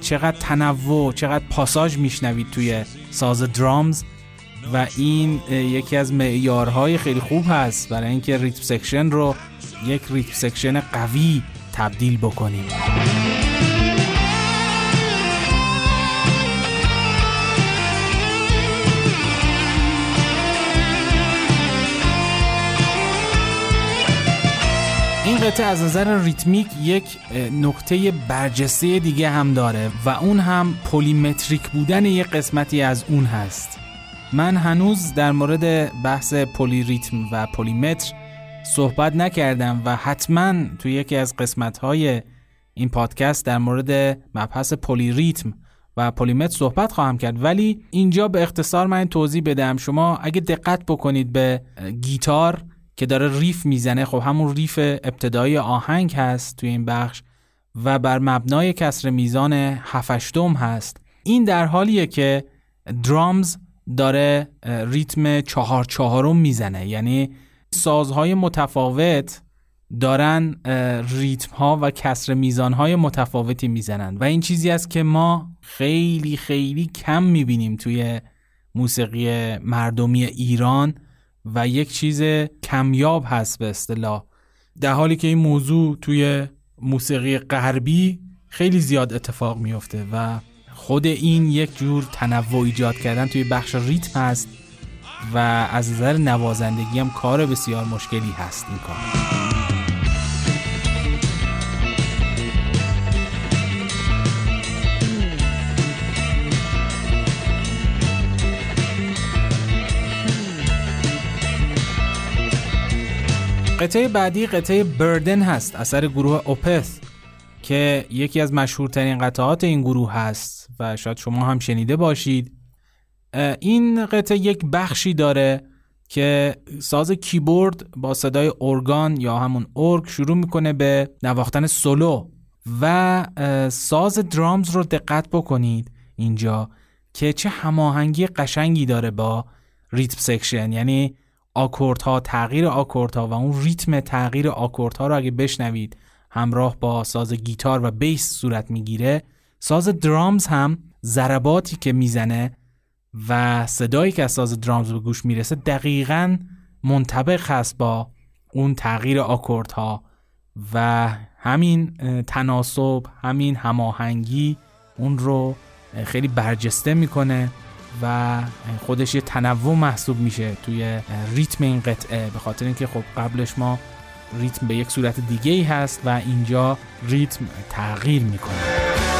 چقدر تنوع چقدر پاساژ میشنوید توی ساز drums. و این یکی از معیارهای خیلی خوب هست برای اینکه rhythm section رو یک rhythm section قوی تبدیل بکنیم. این قطعه از نظر ریتمیک یک نکته برجسته دیگه هم داره و اون هم polymetric بودن یک قسمتی از اون هست. من هنوز در مورد بحث polyrhythm و polymeter صحبت نکردم و حتما توی یکی از قسمت‌های این پادکست در مورد مبحث polyrhythm و polymeter صحبت خواهم کرد. ولی اینجا به اختصار من توضیح بدم. شما اگه دقت بکنید به گیتار که داره riff می‌زنه. خب همون riff ابتدایی آهنگ هست توی این بخش و بر مبنای کسر میزان هفت هشتم هست. این در حالیه که drums داره ریتم چهار چهارم می‌زنه. یعنی سازهای متفاوت دارن ریتم ها و کسر میزان های متفاوتی می‌زنن. و این چیزی است که ما خیلی خیلی کم می‌بینیم توی موسیقی مردمی ایران. و یک چیز کمیاب هست به اصطلاح. در حالی که این موضوع توی موسیقی غربی خیلی زیاد اتفاق میفته و خود این یک جور تنوع ایجاد کردن توی بخش ریتم هست و از نظر نوازندگی هم کار بسیار مشکلی هست این کار. قطعه بعدی قطعه بردن هست اثر گروه اوپث که یکی از مشهورترین قطعات این گروه هست و شاید شما هم شنیده باشید. این قطعه یک بخشی داره که ساز کیبورد با صدای ارگان یا همون ارگ شروع می‌کنه به نواختن سولو و ساز drums رو دقت بکنید اینجا که چه هماهنگی قشنگی داره با rhythm section. یعنی آکوردها تغییر آکوردها و اون ریتم تغییر آکوردها رو اگه بشنوید همراه با ساز گیتار و بیس صورت می‌گیره. ساز درامز هم ضرباتی که می‌زنه و صدایی که از ساز درامز به گوش می‌رسه دقیقا منطبق هست با اون تغییر آکوردها و همین تناسب همین هماهنگی اون رو خیلی برجسته می‌کنه. و خودش یه تنوع محسوب میشه توی ریتم این قطعه. به خاطر اینکه خب قبلش ما ریتم به یک صورت دیگه ای هست و اینجا ریتم تغییر می‌کنه.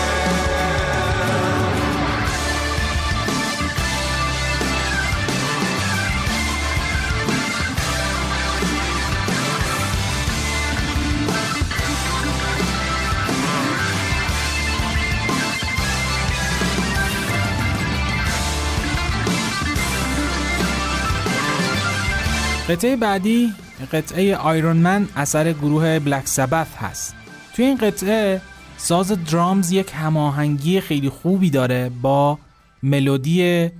قطعه بعدی قطعه آیرون من اثر گروه بلک سبث هست. توی این قطعه ساز درامز یک هماهنگی خیلی خوبی داره با ملودی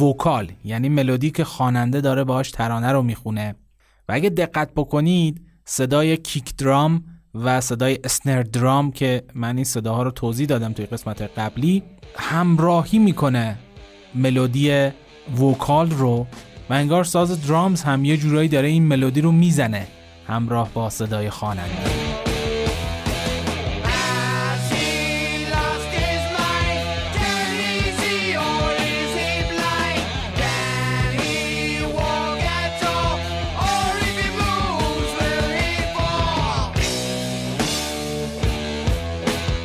وکال یعنی ملودی که خواننده داره باهاش ترانه رو می‌خونه. و اگه دقت بکنید صدای کیک درام و صدای اسنر درام که من این صداها رو توضیح دادم توی قسمت قبلی همراهی می‌کنه ملودی وکال رو. و انگار ساز درامز هم یه جورایی داره این ملودی رو می‌زنه. همراه با صدای خواننده.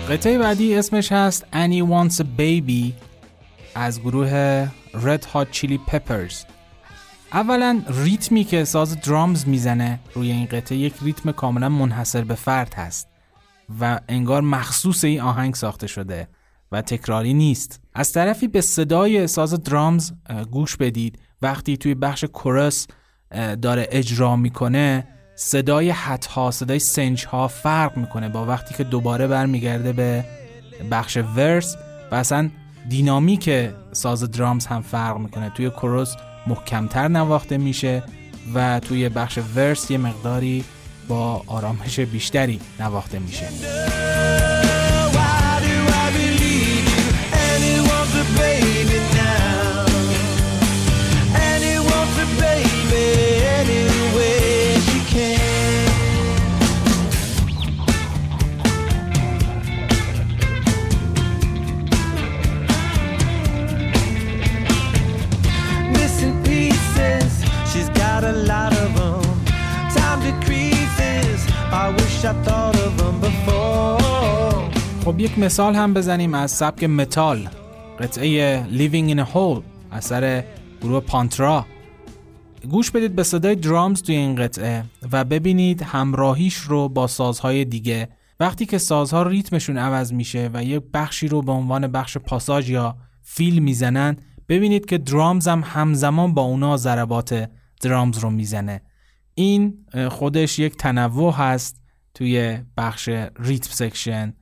قطعه بعدی اسمش هست Annie Wants a Baby از گروه Red Hot Chili Peppers. اولا ریتمی که ساز درامز می‌زنه روی این قطعه یک ریتم کاملا منحصر به فرد هست و انگار مخصوص این آهنگ ساخته شده و تکراری نیست. از طرفی به صدای ساز درامز گوش بدید. وقتی توی بخش کورس داره اجرا می‌کنه صدای ها صدای سنج ها فرق می‌کنه با وقتی که دوباره برمیگرده به بخش ورس و اصلا دینامیک ساز درامز هم فرق می‌کنه. توی کروس محکمتر نواخته میشه و توی بخش ورس یه مقداری با آرامش بیشتری نواخته میشه. یک مثال هم بزنیم از سبک متال. قطعه Living in a Hole اثر گروه پانترا. گوش بدید به صدای درامز توی این قطعه و ببینید همراهیش رو با سازهای دیگه. وقتی که سازها ریتمشون عوض میشه و یک بخشی رو به عنوان بخش پاساژ یا فیل می‌زنن ببینید که درامز هم همزمان با اونا ضربات درامز رو می‌زنه. این خودش یک تنوع هست توی بخش rhythm section.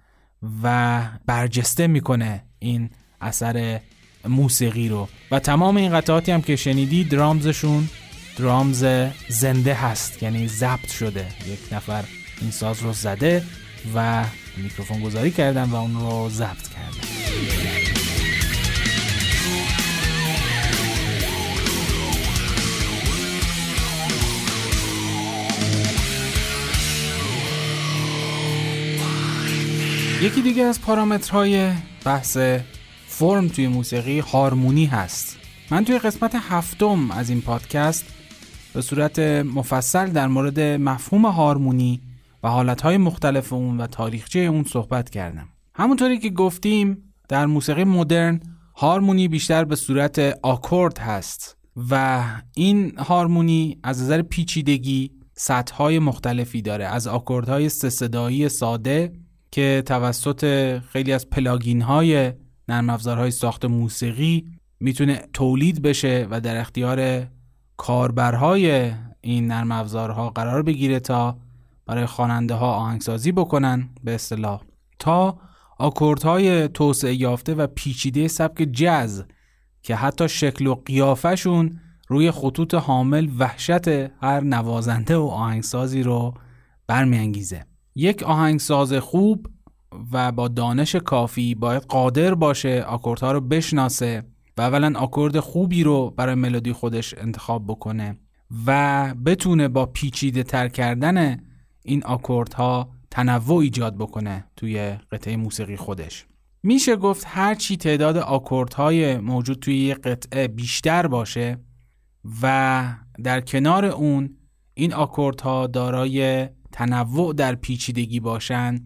و برجسته می‌کنه این اثر موسیقی رو. و تمام این قطعاتی هم که شنیدید drums شون drums زنده هست یعنی ضبط شده. یک نفر این ساز رو زده و میکروفون گذاری کردن و اون رو ضبط کردن. یکی دیگه از پارامترهای بحث فرم توی موسیقی هارمونی هست. من توی قسمت هفتم از این پادکست به صورت مفصل در مورد مفهوم هارمونی و حالتهای مختلف اون و تاریخچه اون صحبت کردم. همونطوری که گفتیم در موسیقی مدرن هارمونی بیشتر به صورت آکورد هست و این هارمونی از نظر پیچیدگی سطحهای مختلفی داره. از آکوردهای سه صدایی ساده که توسط خیلی از پلاگین های نرم افزارهای ساخت موسیقی می‌تونه تولید بشه و در اختیار کاربرهای این نرم افزارها قرار بگیره تا برای خواننده ها آهنگسازی بکنن به اصطلاح. تا آکوردهای توسعه یافته و پیچیده سبک جز که حتی شکل و قیافشون روی خطوط حامل وحشت هر نوازنده و آهنگسازی رو برمیانگیزه. یک آهنگساز خوب و با دانش کافی باید قادر باشه آکوردها رو بشناسه و اولا آکورد خوبی رو برای ملودی خودش انتخاب بکنه و بتونه با پیچیده تر کردن این آکوردها تنوع ایجاد بکنه توی قطعه موسیقی خودش. میشه گفت هرچی تعداد آکوردهای موجود توی یه قطعه بیشتر باشه و در کنار اون این آکوردها دارای تنوع در پیچیدگی باشن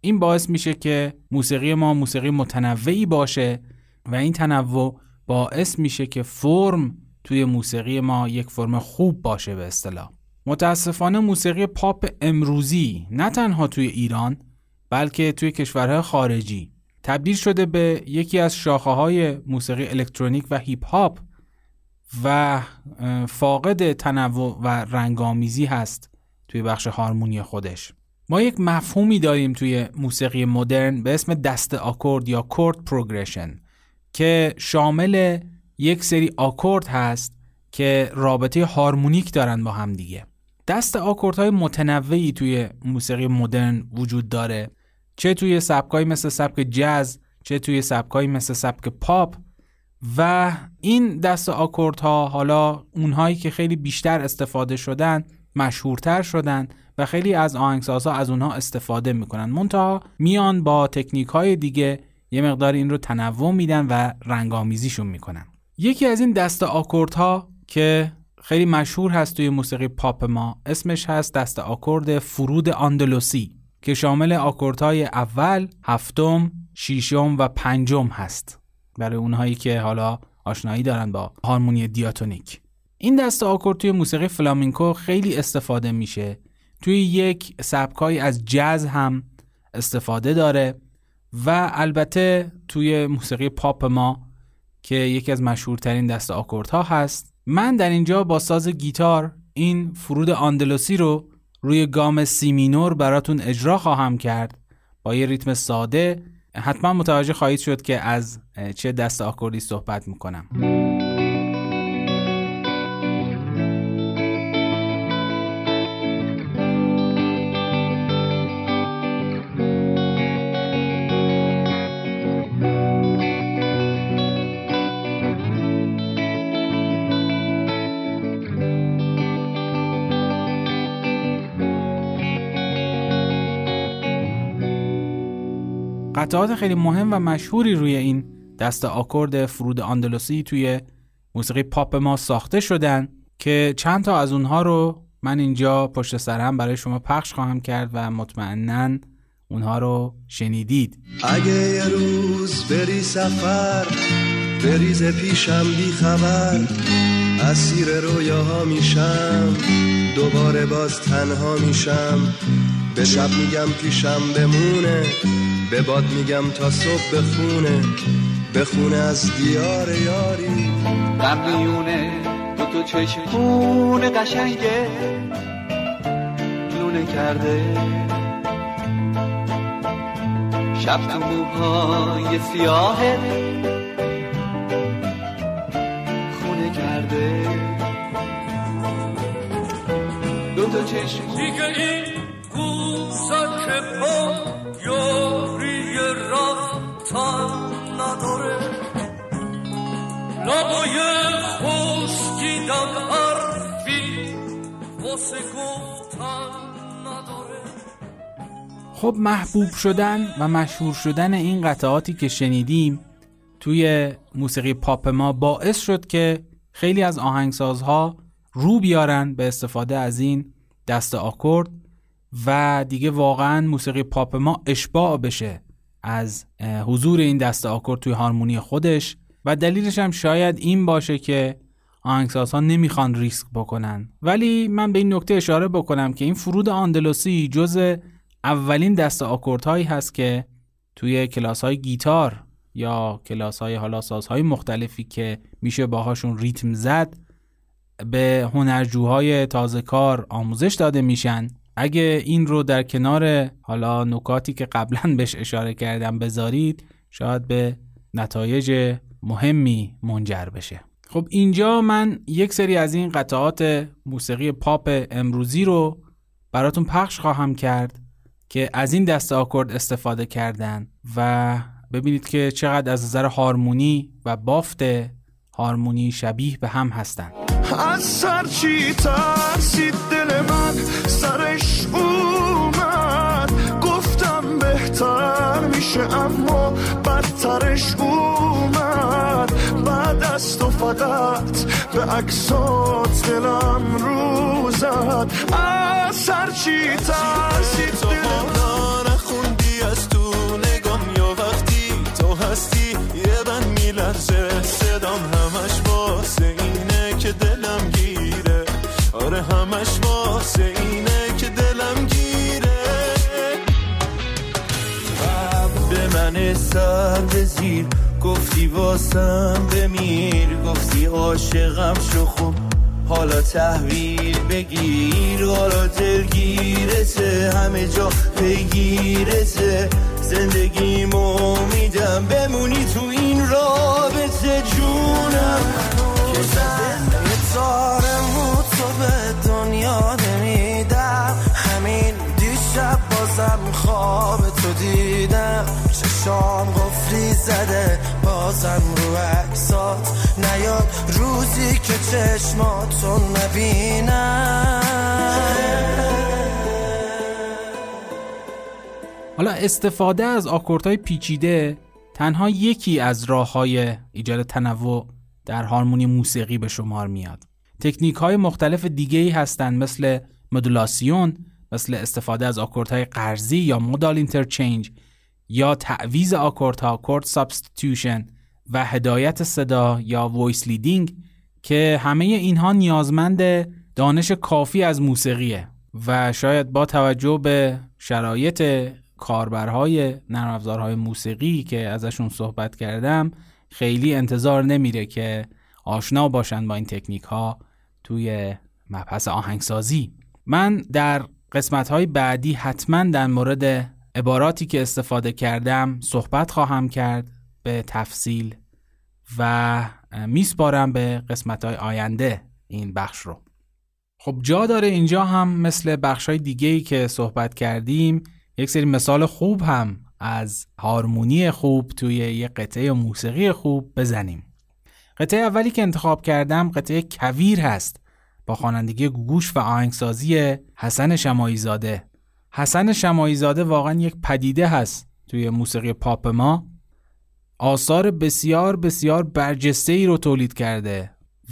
این باعث میشه که موسیقی ما موسیقی متنوعی باشه و این تنوع باعث میشه که فرم توی موسیقی ما یک فرم خوب باشه به اصطلاح. متاسفانه موسیقی پاپ امروزی نه تنها توی ایران بلکه توی کشورهای خارجی تبدیل شده به یکی از شاخه های موسیقی الکترونیک و هیپ هاپ و فاقد تنوع و رنگامیزی هست. توی بخش هارمونی خودش. ما یک مفهومی داریم توی موسیقی مدرن به اسم دست آکورد یا کورد پروگرشن که شامل یک سری آکورد هست که رابطه هارمونیک دارن با هم دیگه. دست آکوردهای متنوعی توی موسیقی مدرن وجود داره. چه توی سبکایی مثل سبک جاز چه توی سبکایی مثل سبک پاپ. و این دست آکوردها حالا اونهایی که خیلی بیشتر استفاده شدن مشهورتر شدن و خیلی از آهنگسازها از اونها استفاده می‌کنن. منتها میان با تکنیک های دیگه یه مقدار این رو تنوع میدن و رنگامیزیشون می‌کنن. یکی از این دست آکوردها که خیلی مشهور هست توی موسیقی پاپ ما اسمش هست دست آکورد فرود آندلوسی که شامل آکوردهای اول، هفتم، شیشم و پنجم هست. برای اونهایی که حالا آشنایی دارن با هارمونی دیاتونیک. این دست آکورد توی موسیقی فلامینکو خیلی استفاده میشه. توی یک سبکای از جاز هم استفاده داره و البته توی موسیقی پاپ ما که یکی از مشهورترین دست آکوردها هست. من در اینجا با ساز گیتار این فرود آندلوسی رو روی گام سی مینور براتون اجرا خواهم کرد. با یه ریتم ساده. حتما متوجه خواهید شد که از چه دست آکوردی صحبت می‌کنم. قطعات خیلی مهم و مشهوری روی این دست آکورد فرود آندلوسی توی موسیقی پاپ ما ساخته شدن که چند تا از اونها رو من اینجا پشت سرم برای شما پخش خواهم کرد و مطمئنا اونها رو شنیدید. اگه یه روز بری سفر بریز پیشم بی خبر اسیر رویاها میشم دوباره باز تنها میشم به شب میگم پیشم بمونه به باد میگم تا صبح بخونه بخونه از دیار یاری. قمیونه دو تو چشمون قشنگه لونه کرده. شب تو موهای سیاهه خونه کرده. دو تا چشم دیگه این که پا یاری رفتن نداره لبای خشکیدن حرفی واسه گفتن نداره. خب محبوب شدن و مشهور شدن این قطعاتی که شنیدیم توی موسیقی پاپ ما باعث شد که خیلی از آهنگسازها رو بیارن به استفاده از این دست آکورد و دیگه واقعا موسیقی پاپ ما اشباع بشه. از حضور این دست آکورد توی هارمونی خودش و دلیلش هم شاید این باشه که آهنگسازها نمی‌خوان ریسک بکنن. ولی من به این نکته اشاره بکنم که این فرود آندلوسی جز اولین دست آکوردهایی هست که توی کلاس های گیتار یا کلاس های حالا سازهای مختلفی که میشه باهاشون ریتم زد به هنرجوهای تازه کار آموزش داده میشن. اگه این رو در کنار حالا نکاتی که قبلا بهش اشاره کردم بذارید شاید به نتایج مهمی منجر بشه خب اینجا من یک سری از این قطعات موسیقی پاپ امروزی رو براتون پخش خواهم کرد که از این دست آکورد استفاده کردن و ببینید که چقدر از نظر هارمونی و بافت هارمونی شبیه به هم هستند. از سرچی ترسید دل من؟ سرش اومد. گفتم بهتر میشه اما بدترش اومد. بعد از تو فقط به عکسات دلم روزد از سرچی ترسید دل نخوندی همش واسه اینه که دلم گیره. به من سر زیر گفتی واسم بمیر. گفتی عاشقم شو خوب حالا تحویل بگیر. حالا دلگیرته همه جا پیگیرته. زندگیمو میدم بمونی تو این رابطه جونم. که به دنیا نمیدم. همین دیشب بازم خواب تو دیدم. چشام قفلی زده بازم رو عکسات. نیاد روزی که چشماتو حالا استفاده از آکوردهای پیچیده تنها یکی از راه های ایجاد تنوع در هارمونی موسیقی به شمار میاد. تکنیک های مختلف دیگه ای هستند مثل مدولاسیون، مثل استفاده از آکوردهای قرضی یا مودال اینترچنج یا تعویض آکوردها chord substitution و هدایت صدا یا voice leading که همه اینها نیازمند دانش کافی از موسیقیه و شاید با توجه به شرایط کاربرهای نرم افزارهای موسیقی که ازشون صحبت کردم خیلی انتظار نمیره که آشنا باشن با این تکنیک ها توی مبحث آهنگسازی. من در قسمت های بعدی حتما در مورد عباراتی که استفاده کردم صحبت خواهم کرد به تفصیل و میسپارم به قسمت های آینده این بخش رو. خب جا داره اینجا هم مثل بخش های دیگه ای که صحبت کردیم یک سری مثال خوب هم از هارمونی خوب توی یک قطعه موسیقی خوب بزنیم. قطعه اولی که انتخاب کردم قطعه کویر هست. با خوانندگی گوگوش و آهنگسازی حسن شماییزاده. حسن شماییزاده واقعا یک پدیده هست توی موسیقی پاپ ما. آثار بسیار بسیار برجسته ای رو تولید کرده.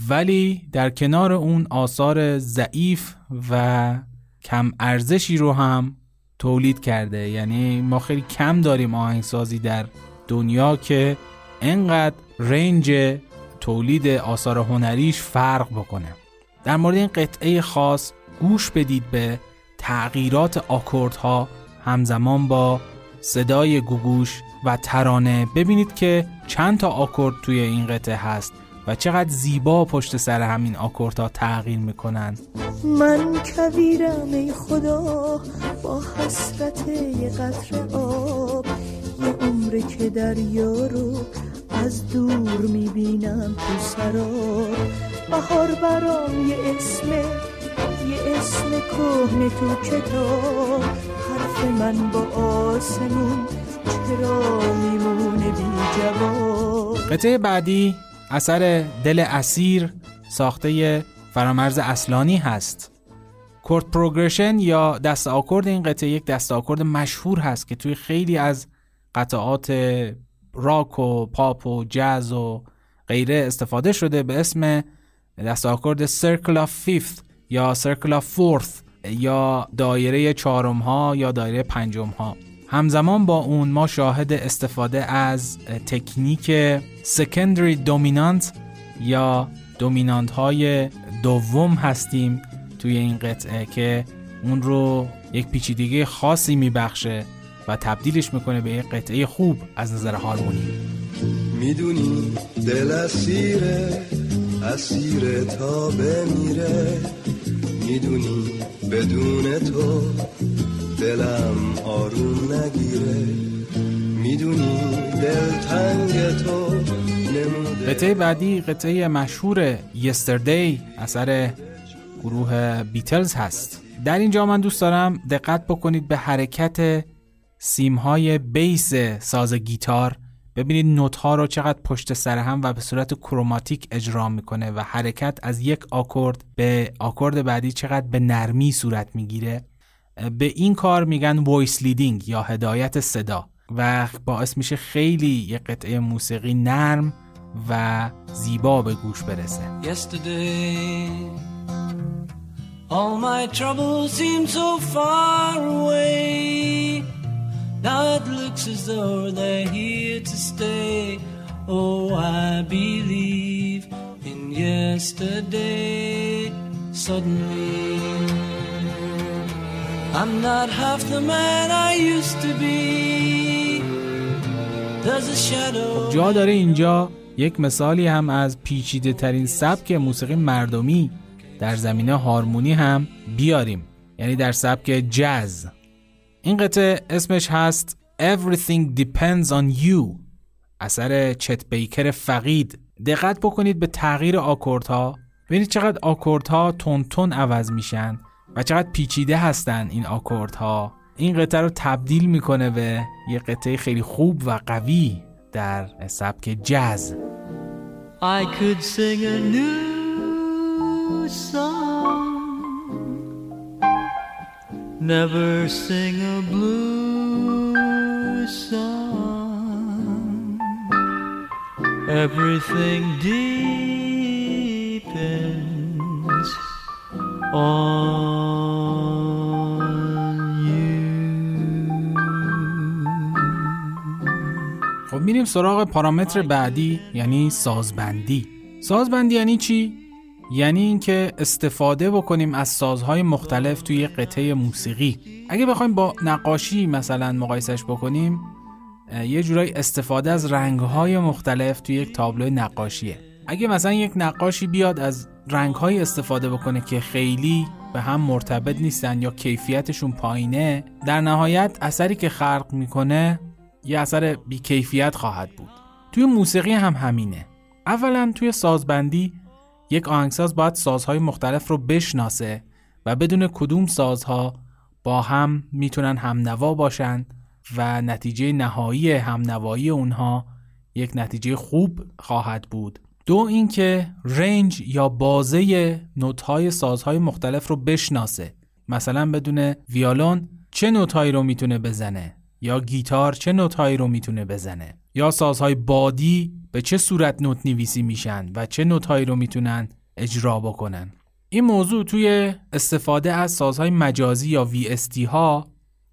ولی در کنار اون آثار ضعیف و کم ارزشی رو هم تولید کرده. یعنی ما خیلی کم داریم آهنگسازی در دنیا که انقدر رنج تولید آثار هنریش فرق بکنه. در مورد این قطعه خاص گوش بدید به تغییرات آکوردها همزمان با صدای گوگوش و ترانه. ببینید که چند تا آکورد توی این قطعه هست و چقدر زیبا پشت سر همین آکوردها تغییر می‌کنن. من کویرم ای خدا با حسرت یه قطر آب یه عمره که دریا رو از دور می‌بینم تو سراب. بهار برام یه اسمه یه اسم کهنه تو کتاب. حرف من با آسمون چرا میمونه بی جواب؟ قطعه بعدی اثر دل اسیر ساخته فرامرز اصلانی هست. کورد پروگرشن یا دست آکورد این قطعه یک دست آکورد مشهور هست که توی خیلی از قطعات راک و پاپ و جاز و غیره استفاده شده به اسم دست آکورد circle of fifth یا circle of fourth یا دایره چهارم ها یا دایره پنجم ها همزمان با اون ما شاهد استفاده از تکنیک secondary dominant یا دومینانت های دوم هستیم توی این قطعه که اون رو یک پیچیدگی خاصی میبخشه. و تبدیلش می‌کنه به یک قطعه خوب از نظر هارمونی. می‌دونی دل اسیره اسیره تا بمیره. می‌دونی بدون تو دلم آروم نگیره. می‌دونی دل تنگ تو نموده. قطعه بعدی قطعه مشهور یستردی اثر گروه بیتلز هست. در اینجا من دوست دارم دقت بکنید به حرکت سیمهای bass ساز گیتار ببینید نوت ها رو چقدر پشت سر هم و به صورت کروماتیک اجرا می‌کنه و حرکت از یک آکورد به آکورد بعدی چقدر به نرمی صورت می‌گیره به این کار میگن voice leading یا هدایت صدا و باعث میشه خیلی یه قطعه موسیقی نرم و زیبا به گوش برسه all my troubles seem so far away. Now it looks as though they're here to stay. Oh, I believe in yesterday. Suddenly, I'm not half the man I used to be. خب جا داره اینجا یک مثالی هم از پیچیده ترین سبک موسیقی مردمی در زمینه هارمونی هم بیاریم یعنی در سبک جز این قطعه اسمش هست Everything Depends on You. اثر چت بیکر فقید. دقت بکنید به تغییر آکوردها. ببینید چقدر آکوردها تون تون عوض میشن و چقدر پیچیده هستن این آکوردها. این قطعه رو تبدیل می‌کنه به یه قطعه خیلی خوب و قوی در سبک جز I could sing a new song. Never sing a blue song. Everything depends on you. خب میریم سراغ پارامتر بعدی یعنی سازبندی. سازبندی یعنی چی؟ یعنی اینکه استفاده بکنیم از سازهای مختلف توی قطعه موسیقی. اگه بخوایم با نقاشی مثلا مقایسش بکنیم یه جورایی استفاده از رنگهای مختلف توی یک تابلو نقاشیه. اگه مثلا یک نقاشی بیاد از رنگهای استفاده بکنه که خیلی به هم مرتبط نیستن یا کیفیتشون پایینه در نهایت اثری که خلق می‌کنه یه اثر بیکیفیت خواهد بود. توی موسیقی هم همینه. اولا توی سازبندی یک آهنگساز باید سازهای مختلف رو بشناسه و بدون کدوم سازها با هم می‌تونن همنوا باشن و نتیجه نهایی همنوایی اونها یک نتیجه خوب خواهد بود. دو اینکه رنج یا بازه نوت‌های سازهای مختلف رو بشناسه. مثلا بدون ویالون چه نوتهایی رو می‌تونه بزنه؟ یا گیتار چه نوتهایی رو می‌تونه بزنه؟ یا سازهای بادی به چه صورت نوت نویسی میشن و چه نوتهایی رو می‌تونن اجرا بکنن؟ این موضوع توی استفاده از سازهای مجازی یا VST ها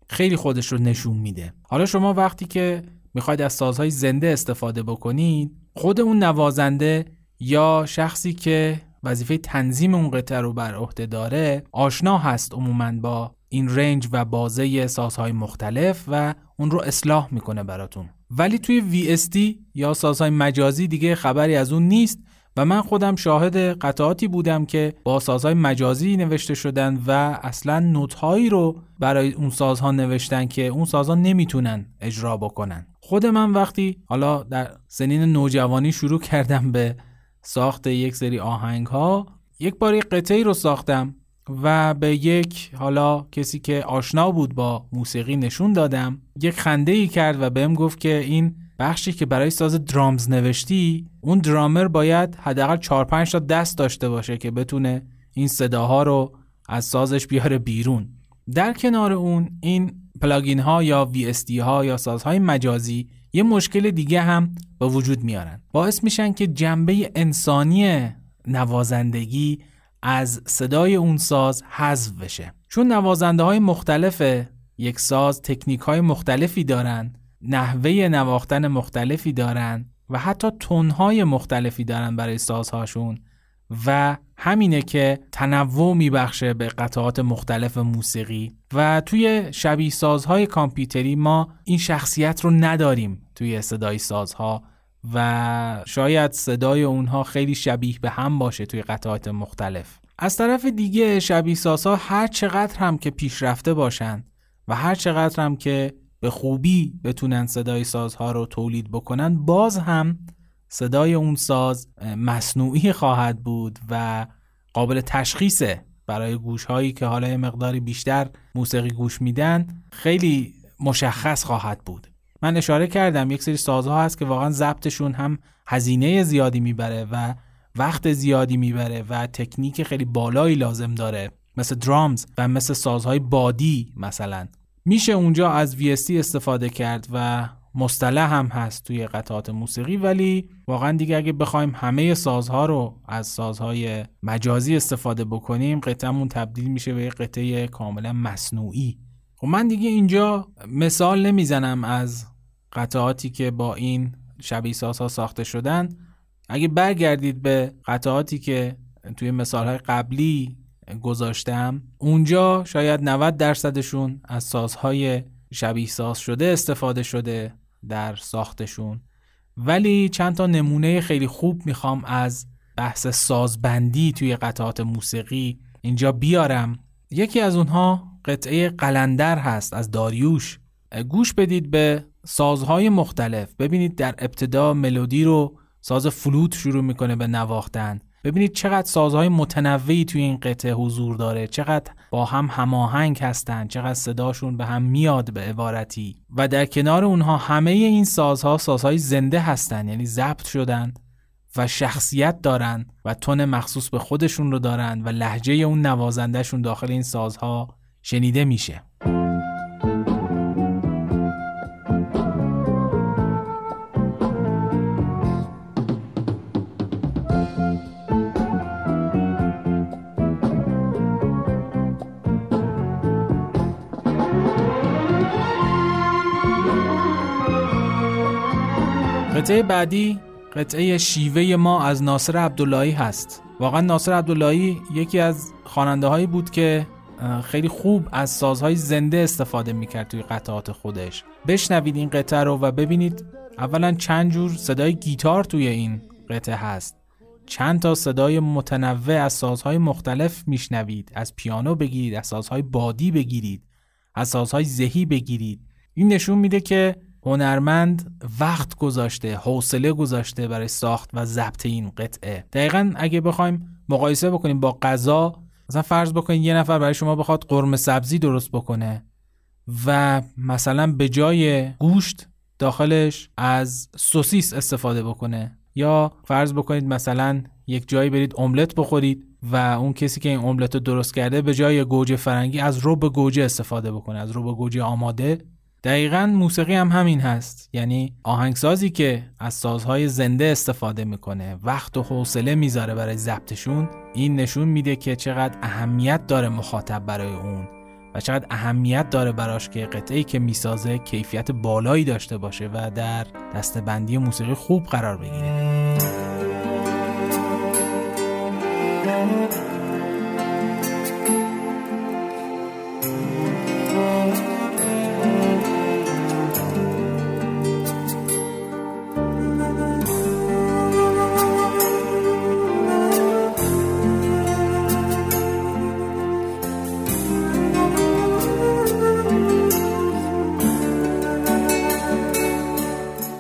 خیلی خودش رو نشون میده. حالا شما وقتی که می‌خواید از سازهای زنده استفاده بکنید خود اون نوازنده یا شخصی که وظیفه تنظیم اون قطعه رو بر عهده داره آشنا هست عموما با این رنج و بازه سازهای مختلف و اون رو اصلاح می‌کنه براتون. ولی توی VST یا سازهای مجازی دیگه خبری از اون نیست و من خودم شاهد قطعاتی بودم که با سازهای مجازی نوشته شدن و اصلا نوتهایی رو برای اون سازها نوشتن که اون سازها نمی‌تونن اجرا بکنن. خود من وقتی حالا در سنین نوجوانی شروع کردم به ساخت یک سری آهنگ ها یک بار یک قطعی رو ساختم و به یک حالا کسی که آشنا بود با موسیقی نشون دادم یک خنده ای کرد و بهم گفت که این بخشی که برای ساز درامز نوشتی اون درامر باید حداقل 4 5 تا دست داشته باشه که بتونه این صداها رو از سازش بیاره بیرون. در کنار اون این پلاگین ها یا VST ها یا سازهای مجازی یه مشکل دیگه هم به وجود میارن. باعث میشن که جنبه انسانی نوازندگی از صدای اون ساز حذف بشه. چون نوازنده های مختلف یک ساز تکنیک های مختلفی دارن نحوه نواختن مختلفی دارن و حتی تونهای مختلفی دارن برای سازهاشون و همینه که تنوع میبخشه به قطعات مختلف موسیقی. و توی شبیه سازهای کامپیوتری ما این شخصیت رو نداریم توی صدای سازها. و شاید صدای اونها خیلی شبیه به هم باشه توی قطعات مختلف. از طرف دیگه شبیه سازها هر چقدر هم که پیشرفته باشن و هر چقدر هم که به خوبی بتونن صدای سازها رو تولید بکنن باز هم صدای اون ساز مصنوعی خواهد بود و قابل تشخیصه برای گوش هایی که حالا مقداری بیشتر موسیقی گوش میدن خیلی مشخص خواهد بود. من اشاره کردم یک سری سازها هست که واقعا ضبطشون هم هزینه زیادی می‌بره و وقت زیادی می‌بره و تکنیک خیلی بالایی لازم داره مثل درامز و مثل سازهای بادی مثلا. میشه اونجا از VST استفاده کرد و مصطلح هم هست توی قطعات موسیقی ولی واقعا دیگه اگه بخوایم همه سازها رو از سازهای مجازی استفاده بکنیم قطعمون تبدیل میشه به قطعه کاملا مصنوعی. خب من دیگه اینجا مثال نمی‌زنم از قطعاتی که با این شبیه سازها ساخته شدن اگه برگردید به قطعاتی که توی مثالهای قبلی گذاشتم اونجا شاید 90 درصدشون از سازهای شبیه ساز شده استفاده شده در ساختشون. ولی چند تا نمونه خیلی خوب می‌خوام از بحث سازبندی توی قطعات موسیقی اینجا بیارم. یکی از اونها قطعه قلندر هست از داریوش. گوش بدید به سازهای مختلف. ببینید در ابتدا ملودی رو ساز فلوت شروع می‌کنه به نواختن. ببینید چقدر سازهای متنوعی توی این قطعه حضور داره. چقدر با هم هماهنگ هستن. چقدر صداشون به هم میاد به عبارتی. و در کنار اونها همه این سازها سازهای زنده هستن. یعنی ضبط شدن و شخصیت دارن و تون مخصوص به خودشون رو دارن و لحجه اون نوازندهشون داخل این سازها شنیده میشه. قطعه بعدی قطعه شیوه ما از ناصر عبداللهی هست. واقعا ناصر عبداللهی یکی از خواننده هایی بود که خیلی خوب از سازهای زنده استفاده می‌کرد توی قطعات خودش. بشنوید این قطعه رو و ببینید اولا چند جور صدای گیتار توی این قطعه هست. چند تا صدای متنوع از سازهای مختلف میشنوید. از پیانو بگیرید از سازهای بادی بگیرید از سازهای زهی بگیرید. این نشون میده که هنرمند وقت گذاشته حوصله گذاشته برای ساخت و ضبط این قطعه. دقیقا اگه بخوایم مقایسه بکنیم با غذا مثلا فرض بکنید یه نفر برای شما بخواد قرمه سبزی درست بکنه و مثلا به جای گوشت داخلش از سوسیس استفاده بکنه. یا فرض بکنید مثلا یک جایی برید املت بخورید و اون کسی که این املت رو درست کرده به جای گوجه فرنگی از روب گوجه استفاده بکنه از روب گوجه آماده دقیقا موسیقی هم همین هست. یعنی آهنگسازی که از سازهای زنده استفاده می‌کنه وقت و حوصله می‌ذاره برای ضبطشون این نشون میده که چقدر اهمیت داره مخاطب برای اون و چقدر اهمیت داره براش که قطعی که می‌سازه کیفیت بالایی داشته باشه و در دستبندی موسیقی خوب قرار بگیره.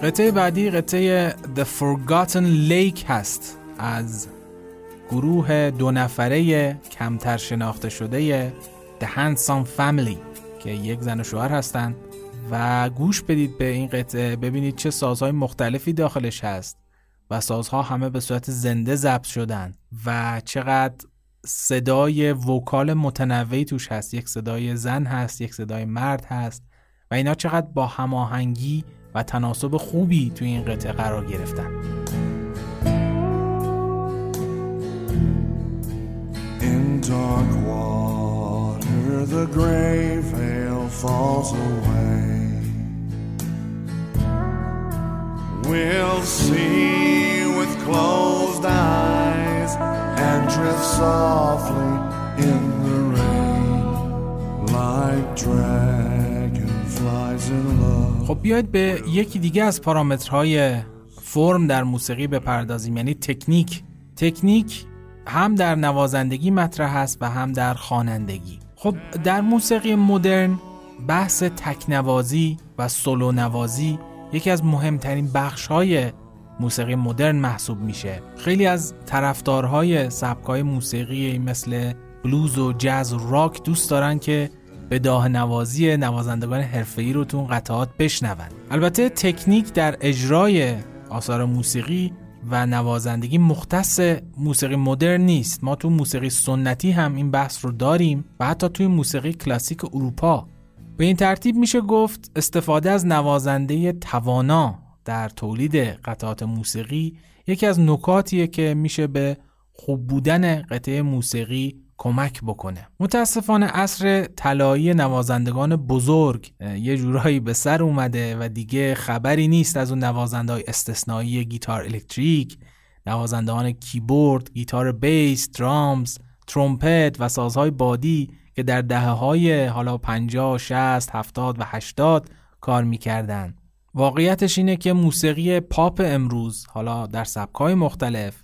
قطعه بعدی قطعه The Forgotten Lake هست. از گروه دو نفره کمتر شناخته شده The Handsome Family که یک زن و شوهر هستند و گوش بدید به این قطعه ببینید چه سازهای مختلفی داخلش هست و سازها همه به صورت زنده ضبط شدن و چقدر صدای وکال متنوعی توش هست. یک صدای زن هست یک صدای مرد هست و اینا چقدر با هماهنگی و تناسب خوبی توی این قطعه قرار گرفتن like dragonflies in love خب بیاید به یکی دیگه از پارامترهای فرم در موسیقی بپردازیم. یعنی تکنیک. تکنیک هم در نوازندگی مطرح است و هم در خوانندگی. خب در موسیقی مدرن بحث تکنوازی و سولو نوازی یکی از مهمترین بخش های موسیقی مدرن محسوب میشه. خیلی از طرفدارهای سبکای موسیقی مثل بلوز و جاز و راک دوست دارن که به داه نوازی نوازندگان حرفه‌ای رو تو اون قطعات بشنون. البته تکنیک در اجرای آثار موسیقی و نوازندگی مختص موسیقی مدرن نیست. ما تو موسیقی سنتی هم این بحث رو داریم و حتی توی موسیقی کلاسیک اروپا. به این ترتیب میشه گفت استفاده از نوازنده توانا در تولید قطعات موسیقی یکی از نکاتیه که میشه به خوب بودن قطعه موسیقی کمک بکنه. متاسفانه عصر طلایی نوازندگان بزرگ یه جورایی به سر اومده و دیگه خبری نیست از اون نوازنده استثنایی گیتار الکتریک نوازندگان کیبورد، گیتار بیس، درامز، ترومپت و سازهای بادی که در دهه های حالا 50, 60, 70 و 80 کار می‌کردن. واقعیتش اینه که موسیقی پاپ امروز حالا در سبکای مختلف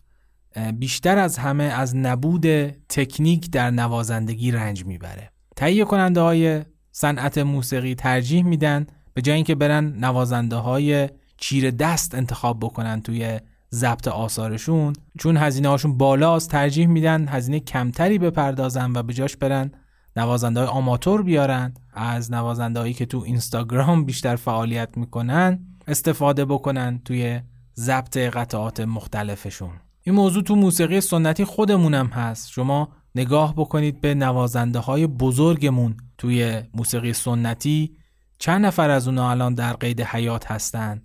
بیشتر از همه از نبود تکنیک در نوازندگی رنج می‌بره. تهیه کننده های صنعت موسیقی ترجیح میدن به جای اینکه برن نوازنده های چیر دست انتخاب بکنن توی ضبط آثارشون چون هزینه هاشون بالاست ترجیح میدن هزینه کمتری بپردازن و به جاش برن نوازنده های آماتور بیارن. از نوازنده هایی که تو اینستاگرام بیشتر فعالیت می‌کنن استفاده بکنن توی ضبط قطعات مختلفشون. این موضوع تو موسیقی سنتی خودمونم هست. شما نگاه بکنید به نوازنده های بزرگمون توی موسیقی سنتی. چند نفر از اونا الان در قید حیات هستن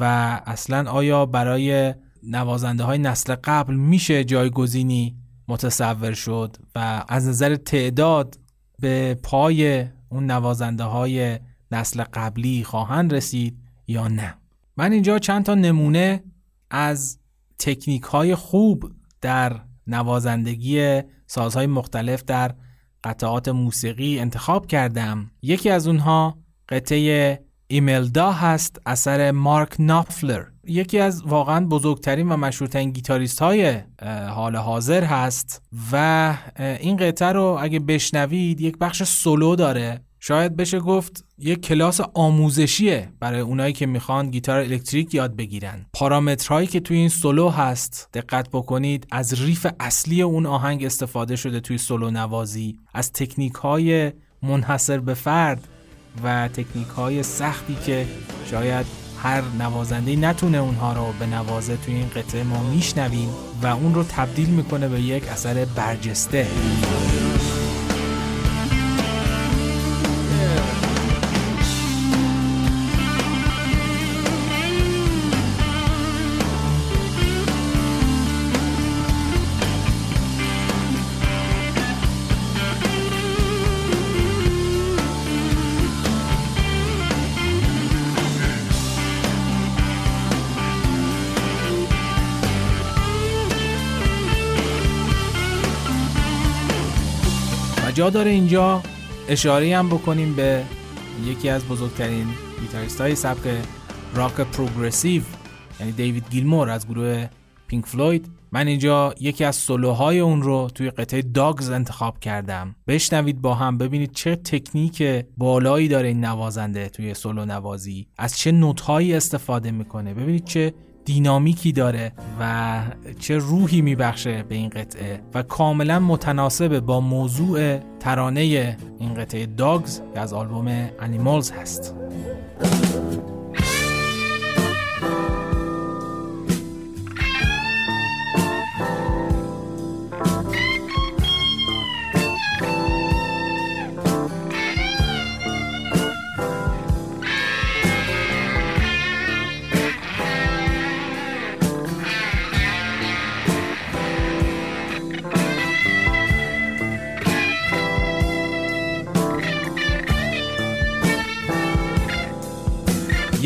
و اصلا آیا برای نوازنده های نسل قبل میشه جایگزینی متصور شد و از نظر تعداد به پای اون نوازنده های نسل قبلی خواهند رسید یا نه؟ من اینجا چند تا نمونه از تکنیک های خوب در نوازندگی سازهای مختلف در قطعات موسیقی انتخاب کردم. یکی از اونها قطعه ایملدا هست اثر مارک نافلر. یکی از واقعا بزرگترین و مشهورترین گیتاریست های حال حاضر هست و این قطعه رو اگه بشنوید یک بخش سولو داره. شاید بشه گفت یک کلاس آموزشیه برای اونایی که می‌خوان گیتار الکتریک یاد بگیرن. پارامترهایی که توی این سولو هست دقت بکنید از ریف اصلی اون آهنگ استفاده شده توی سولو نوازی از تکنیک های منحصر به فرد و تکنیک های سختی که شاید هر نوازنده نتونه اونها رو به نوازه توی این قطعه ما میشنویم و اون رو تبدیل می‌کنه به یک اثر برجسته. داره اینجا. اشاره هم بکنیم به یکی از بزرگترین گیتاریست های سبک راک پروگرسیو یعنی دیوید گیلمور از گروه پینک فلوید. من اینجا یکی از سولوهای اون رو توی قطعه Dogs انتخاب کردم. بشنوید با هم ببینید چه تکنیک بالایی داره این نوازنده توی سولو نوازی. از چه نوتهایی استفاده می‌کنه. ببینید چه دینامیکی داره و چه روحی میبخشه به این قطعه و کاملا متناسب با موضوع ترانه این قطعه داگز از آلبوم انیمالز هست.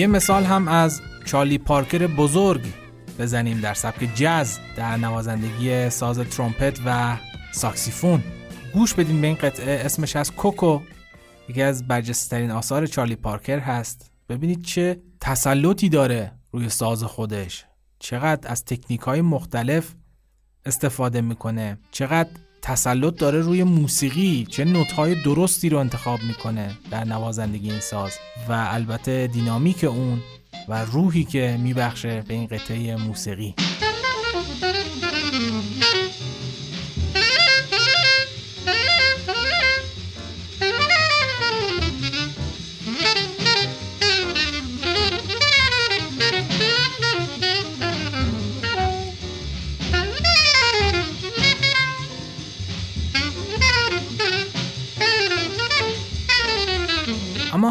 یه مثال هم از چارلی پارکر بزرگ بزنیم در سبک جز در نوازندگی ساز ترومپت و ساکسیفون. گوش بدین به این قطعه اسمش از کوکو. یکی از برجسترین آثار چارلی پارکر هست. ببینید چه تسلطی داره روی ساز خودش. چقدر از تکنیک های مختلف استفاده می‌کنه. چقدر تسلط داره روی موسیقی. چه نوت‌های درستی رو انتخاب می‌کنه در نوازندگی این ساز. و البته دینامیک اون و روحی که میبخشه به این قطعه موسیقی.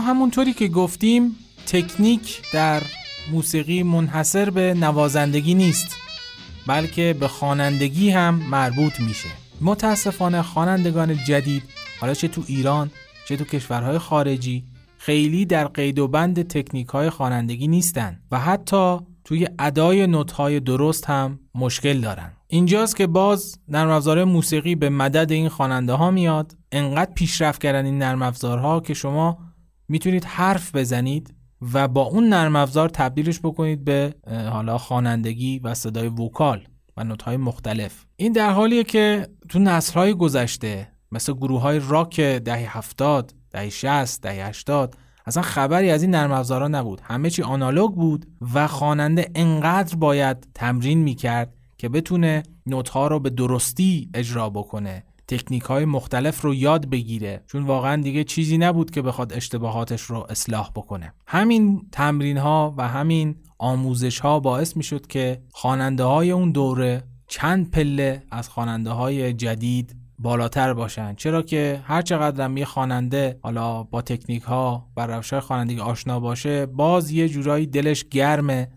همونطوری که گفتیم تکنیک در موسیقی منحصر به نوازندگی نیست بلکه به خوانندگی هم مربوط میشه. متاسفانه خوانندگان جدید حالا چه تو ایران چه تو کشورهای خارجی خیلی در قید و بند تکنیک های خوانندگی نیستن و حتی توی ادای نوت های درست هم مشکل دارن. اینجاست که باز نرم موسیقی به مدد این خواننده ها میاد. انقدر پیشرفت کردن این نرم که شما می‌تونید حرف بزنید و با اون نرم افزار تبدیلش بکنید به حالا خوانندگی و صدای وکال و نوت‌های مختلف. این در حالیه که تو نسل‌های گذشته مثل گروه های راک دهه 70 دهه 60 دهه 80 اصلا خبری از این نرم نبود. همه چی آنالوگ بود و خواننده انقدر باید تمرین می‌کرد که بتونه نوت ها رو به درستی اجرا بکنه. تکنیک های مختلف رو یاد بگیره چون واقعا دیگه چیزی نبود که بخواد اشتباهاتش رو اصلاح بکنه. همین تمرین ها و همین آموزش ها باعث می شد که خواننده های اون دوره چند پله از خواننده های جدید بالاتر باشن. چرا که هر چقدر یه خواننده حالا با تکنیک ها و روش های خوانندگی آشنا باشه باز یه جورایی دلش گرمه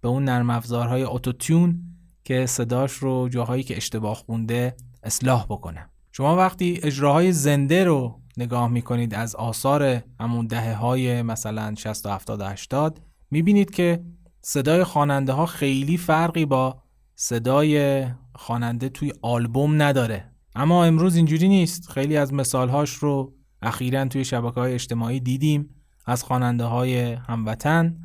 به اون نرم افزارهای اتوتیون که صداش رو جاهایی که اشتباه خونده اصلاح بکنه. شما وقتی اجراهای زنده رو نگاه می‌کنید از آثار همون دهه های مثلا 60 و 70 و 80 می‌بینید که صدای خواننده ها خیلی فرقی با صدای خواننده توی آلبوم نداره. اما امروز اینجوری نیست. خیلی از مثالهاش رو اخیرا توی شبکه های اجتماعی دیدیم. از خواننده های هموطن.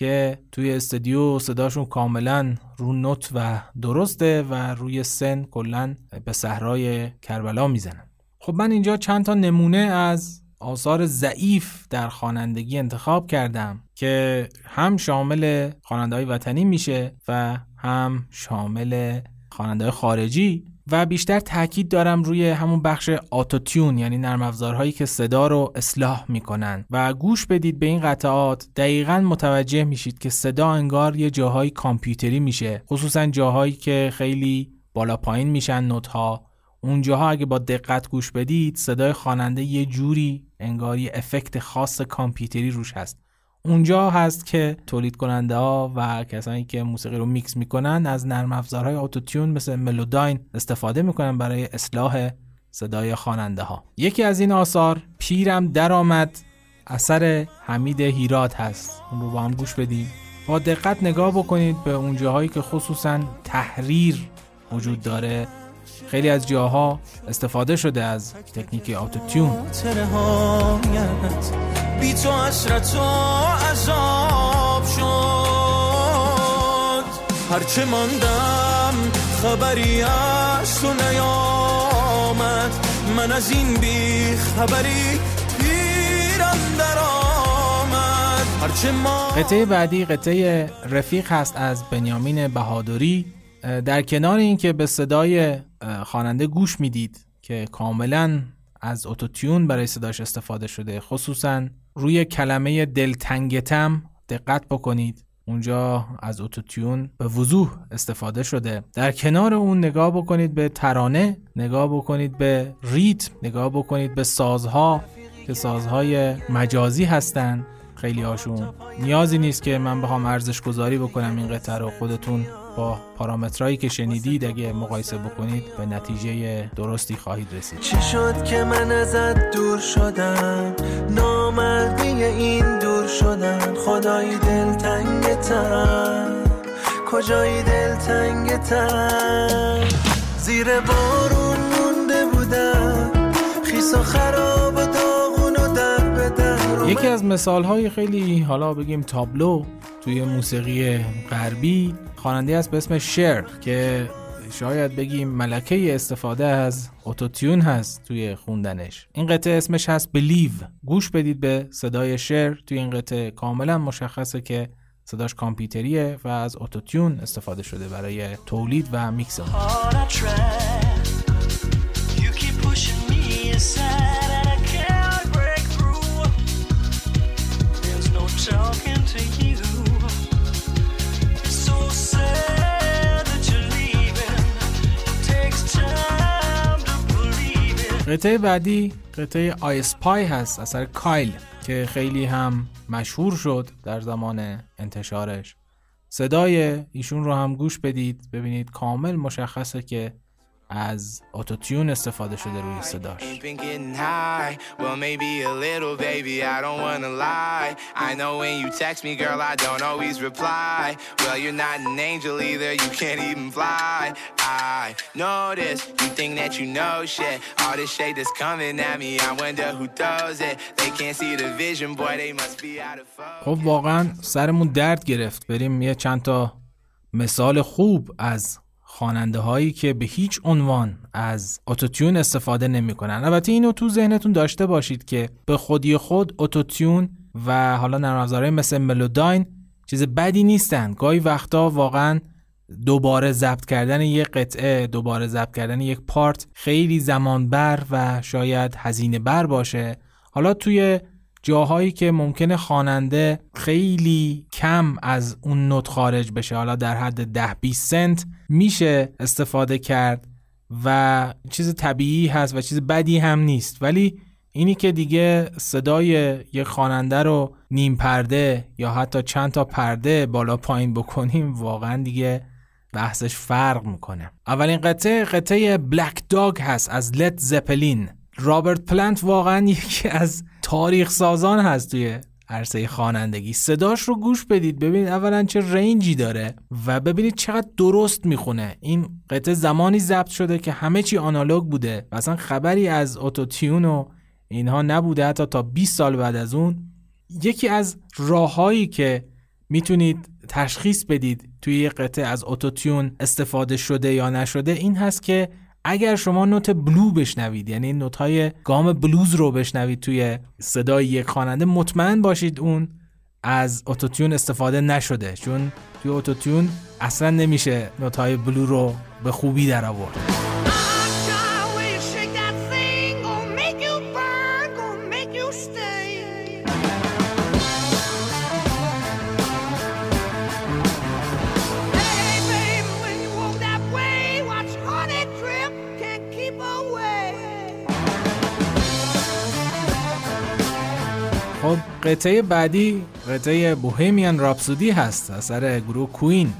که توی استودیو صداشون کاملا رو نوت و درسته و روی سن کلا به صحرای کربلا می‌زنن. خب من اینجا چند تا نمونه از آثار ضعیف در خوانندگی انتخاب کردم که هم شامل خواننده های وطنی میشه و هم شامل خواننده خارجی و بیشتر تاکید دارم روی همون بخش آتوتیون یعنی نرم افزارهایی که صدا رو اصلاح می‌کنن. و گوش بدید به این قطعات. دقیقا متوجه میشید که صدا انگار یه جاهای کامپیوتری میشه. خصوصا جاهایی که خیلی بالا پایین میشن نوت ها اونجاها اگه با دقت گوش بدید صدای خواننده یه جوری انگار یه افکت خاص کامپیوتری روش هست. اونجا هست که تولید کننده ها و کسانی که موسیقی رو میکس می‌کنن از نرم افزارهای اتوتیون مثل ملوداین استفاده می‌کنن برای اصلاح صدای خواننده ها یکی از این آثار پیرم درآمد اثر حمید هیرات هست. اون رو با هم گوش بدیم با دقت نگاه بکنید به اون جاهایی که خصوصا تحریر وجود داره. خیلی از جاها استفاده شده از تکنیک آتوتیون بی تو حسرت و عذاب شد. هرچه ماندم خبری از تو نیامد. من از این بی خبری پیرم در آمد. هرچه ما قطعه بعدی قطعه رفیق هست از بنیامین بهادری. در کنار اینکه به صدای خواننده گوش می‌دید که کاملا از اتوتیون برای صداش استفاده شده خصوصا روی کلمه دلتنگتم دقت بکنید. اونجا از اتوتیون به وضوح استفاده شده. در کنار اون نگاه بکنید به ترانه نگاه بکنید به ریتم نگاه بکنید به سازها که سازهای مجازی هستن. خیلی هاشون. نیازی نیست که من بخوام ارزش گذاری بکنم این قطعه رو. خودتون با پارامترایی که شنیدید اگه مقایسه بکنید به نتیجه درستی خواهید رسید. چی شد که من ازت دور شدم؟ نامردی این دور شدن. خدایی دلتنگتم کجایی دلتنگتم زیر بارون مونده بودم. خیس و خراب و داغون و در بدر یکی از مثال های خیلی حالا بگیم تابلو توی موسیقی غربی خواننده است به اسم شر که شاید بگیم ملکه استفاده از اتوتیون هست توی خوندنش. این قطعه اسمش هست بلیو گوش بدید به صدای شر توی این قطعه کاملا مشخصه که صداش کامپیوتریه و از اتوتیون استفاده شده برای تولید و میکس. قطعه بعدی قطعه آی پای هست اثر کایل که خیلی هم مشهور شد در زمان انتشارش. صدای ایشون رو هم گوش بدید ببینید کامل مشخصه که از اتوتیون استفاده شده روی صداش. خب واقعا سرمون درد گرفت بریم یه چند تا مثال خوب از خواننده هایی که به هیچ عنوان از اتوتیون استفاده نمی‌کنن. البته اینو تو ذهنتون داشته باشید که به خودی خود اتوتیون و حالا نرم افزارهای مثل ملوداین چیز بدی نیستن. گاهی وقتا واقعا دوباره ضبط کردن یک قطعه دوباره ضبط کردن یک پارت خیلی زمان بر و شاید هزینه بر باشه. حالا توی جاهایی که ممکنه خواننده خیلی کم از اون نوت خارج بشه. حالا در حد 10 20 سنت میشه استفاده کرد و چیز طبیعی هست و چیز بدی هم نیست. ولی اینی که دیگه صدای یک خواننده رو نیم پرده یا حتی چند تا پرده بالا پایین بکنیم واقعا دیگه بحثش فرق می‌کنه. اولین قطعه قطعه بلک داگ هست از لت زپلین رابرت پلنت واقعا یکی از تاریخ سازان هست توی عرصه خوانندگی. صداش رو گوش بدید ببینید اولا چه رنجی داره و ببینید چقدر درست می‌خونه. این قطعه زمانی ضبط شده که همه چی آنالوگ بوده و اصلا خبری از اتوتیون و اینها نبوده. حتی تا 20 سال بعد از اون یکی از راههایی که می‌تونید تشخیص بدید توی یه قطعه از اتوتیون استفاده شده یا نشده این هست که اگر شما نوت بلو بشنوید یعنی نوت های گام بلوز رو بشنوید توی صدای یک خواننده مطمئن باشید اون از اتوتیون استفاده نشده چون توی اتوتیون اصلا نمیشه نوت های بلو رو به خوبی در آورد خب قطعه بعدی قطعه بوهمیان راپسودی هست اثر گروه کوین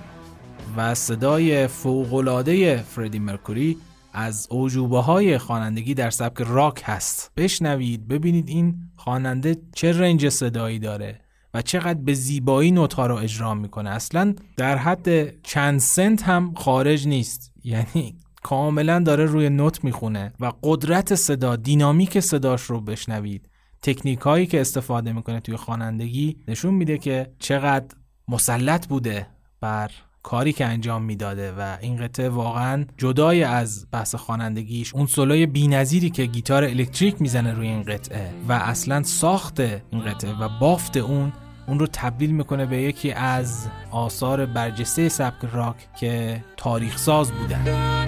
و صدای فوقلاده فردی مرکوری از اوجوبه های خوانندگی در سبک راک هست. بشنوید ببینید این خواننده چه رنج صدایی داره و چقدر به زیبایی نوتها رو اجرا می‌کنه. اصلا در حد چند سنت هم خارج نیست. یعنی کاملا داره روی نوت می‌خونه و قدرت صدا دینامیک صداش رو بشنوید. تکنیک هایی که استفاده می‌کنه توی خوانندگی نشون میده که چقدر مسلط بوده بر کاری که انجام می‌داده و این قطعه واقعا جدای از بحث خوانندگیش اون سولوی بی‌نظیری که گیتار الکتریک می‌زنه روی این قطعه و اصلا ساخت این قطعه و بافت اون اون رو تبدیل می‌کنه به یکی از آثار برجسته سبک راک که تاریخ ساز بودن.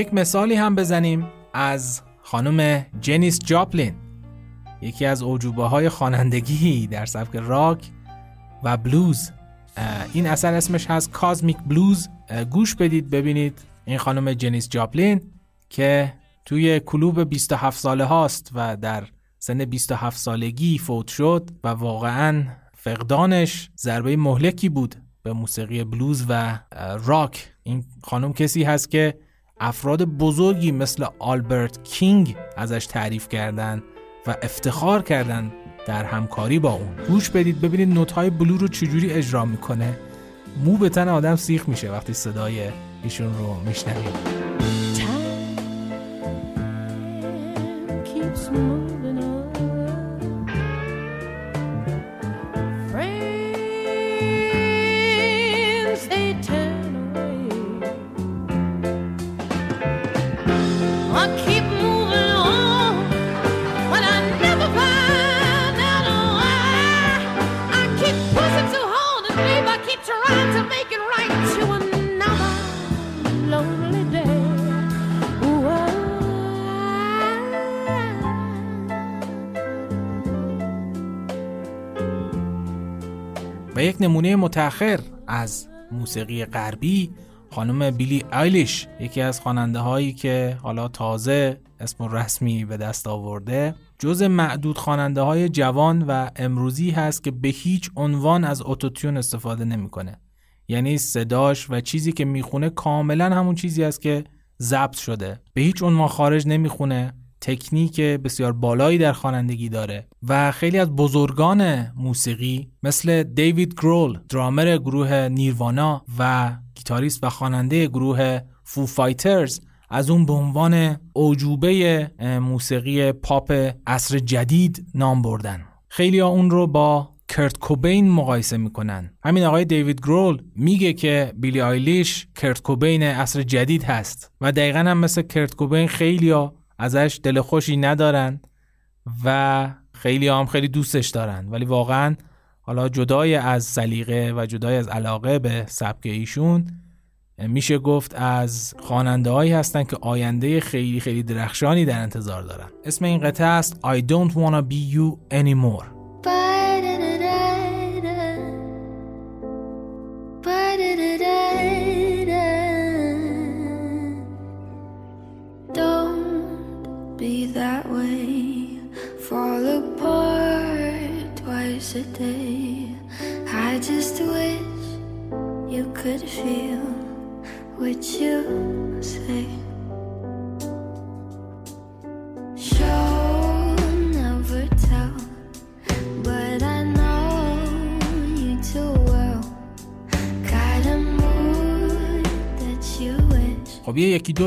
یک مثالی هم بزنیم از خانم جنیس جاپلین یکی از اوجوبه های خوانندگی در سبک راک و بلوز. این اثر اسمش هست کازمیک بلوز گوش بدید ببینید این خانم جنیس جاپلین که توی کلوب 27 ساله هاست و در سن 27 سالگی فوت شد و واقعا فقدانش ضربه مهلکی بود به موسیقی بلوز و راک. این خانم کسی هست که افراد بزرگی مثل آلبرت کینگ ازش تعریف کردن و افتخار کردن در همکاری با اون. گوش بدید ببینید نوت‌های بلو رو چجوری اجرا می‌کنه. مو به تن آدم سیخ میشه وقتی صدای ایشون رو میشنوید یک نمونه متأخر از موسیقی غربی خانم بیلی آیلیش یکی از خواننده هایی که حالا تازه اسم رسمی به دست آورده. جز معدود خواننده های جوان و امروزی هست که به هیچ عنوان از autotune استفاده نمی‌کنه. یعنی صداش و چیزی که می‌خونه کاملا همون چیزی است که ضبط شده. به هیچ عنوان خارج نمی‌خونه. تکنیک بسیار بالایی در خوانندگی داره و خیلی از بزرگان موسیقی مثل دیوید گرول درامر گروه نیروانا و گیتاریست و خواننده گروه فو فایترز از اون به عنوان اوجوبه موسیقی پاپ عصر جدید نام بردن. خیلی ها اون رو با کرت کوبین مقایسه می‌کنن. همین آقای دیوید گرول میگه که بیلی آیلیش کرت کوبین عصر جدید هست و دقیقا هم مثل کرت کوبین خیلی ازش دل خوشی ندارن و خیلی هم خیلی دوستش دارن. ولی واقعا حالا جدای از سلیقه و جدای از علاقه به سبک ایشون میشه گفت از خواننده هایی هستن که آینده خیلی خیلی درخشانی در انتظار دارن. اسم این قطعه است I don't wanna be you anymore.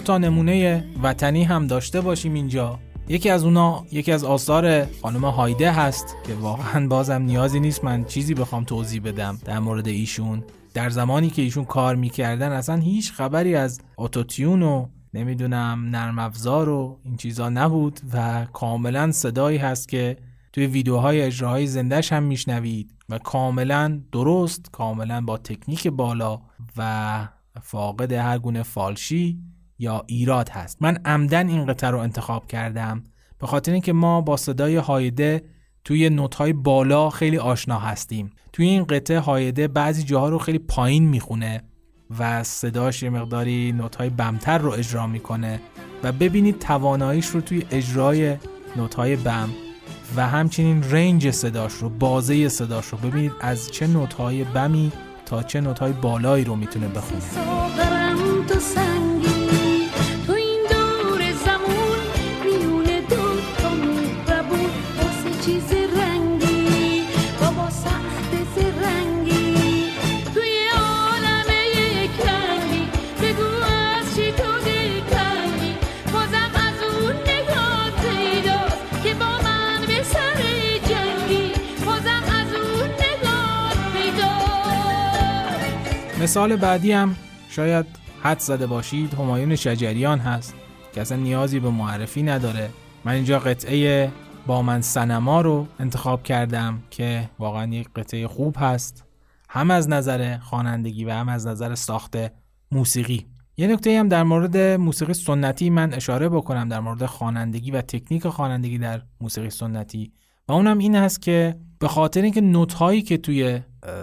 تا نمونه وطنی هم داشته باشیم اینجا. یکی از اونا یکی از آثار خانم هایده هست که واقعا بازم نیازی نیست من چیزی بخوام توضیح بدم در مورد ایشون. در زمانی که ایشون کار می‌کردن اصلا هیچ خبری از اتوتیون و نمی‌دونم نرم افزار و این چیزا نبود و کاملا صدایی هست که توی ویدیوهای اجراهای زندهش هم میشنوید و کاملا درست کاملا با تکنیک بالا و فاقد هر گونه فالشی یا ایراد هست. من عمدن این قطعه رو انتخاب کردم به خاطر اینکه ما با صدای هایده توی نوت‌های بالا خیلی آشنا هستیم. توی این قطعه هایده بعضی جاها رو خیلی پایین می‌خونه و صداش یه مقداری نوت‌های بمتر رو اجرا می‌کنه و ببینید تواناییش رو توی اجرای نوت‌های بم و همچنین رنج صداش رو بازه صداش رو ببینید از چه نوت‌های بمی تا چه نوت‌های بالایی رو می‌تونه بخونه. مثال بعدی هم شاید حد زده باشید همایون شجریان هست که اصلا نیازی به معرفی نداره. من اینجا قطعه با من سنما رو انتخاب کردم که واقعا یک قطعه خوب هست. هم از نظر خوانندگی و هم از نظر ساخت موسیقی. یه نکته هم در مورد موسیقی سنتی من اشاره بکنم در مورد خوانندگی و تکنیک خوانندگی در موسیقی سنتی. و اونم این هست که به خاطر اینکه نوت هایی که توی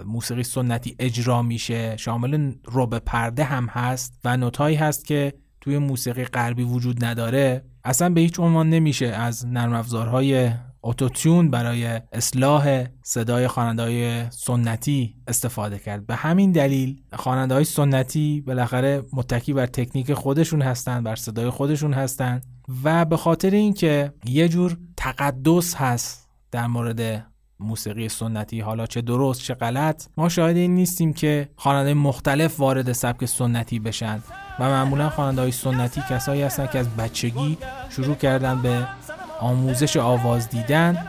موسیقی سنتی اجرا میشه شامل رب پرده هم هست و نوت هایی هست که توی موسیقی غربی وجود نداره اصلا به هیچ عنوان نمیشه از نرم افزارهای اتوتیون برای اصلاح صدای خواننده سنتی استفاده کرد. به همین دلیل خواننده های سنتی بالاخره متکی بر تکنیک خودشون هستن بر صدای خودشون هستن و به خاطر اینکه یه جور تقدس هست در مورد موسیقی سنتی. حالا چه درست چه غلط ما شاهد این نیستیم که خواننده مختلف وارد سبک سنتی بشن و معمولا خواننده های سنتی کسایی هستن که از بچگی شروع کردن به آموزش آواز دیدن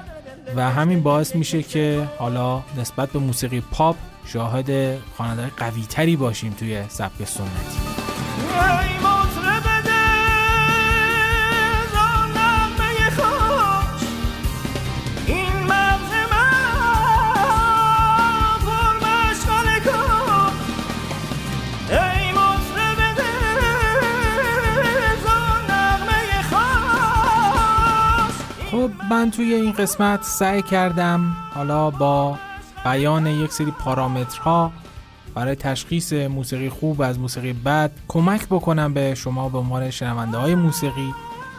و همین باعث میشه که حالا نسبت به موسیقی پاپ شاهد خواننده قوی تری باشیم توی سبک سنتی. من توی این قسمت سعی کردم حالا با بیان یک سری پارامترها برای تشخیص موسیقی خوب از موسیقی بد کمک بکنم به شما به عنوان شنونده های موسیقی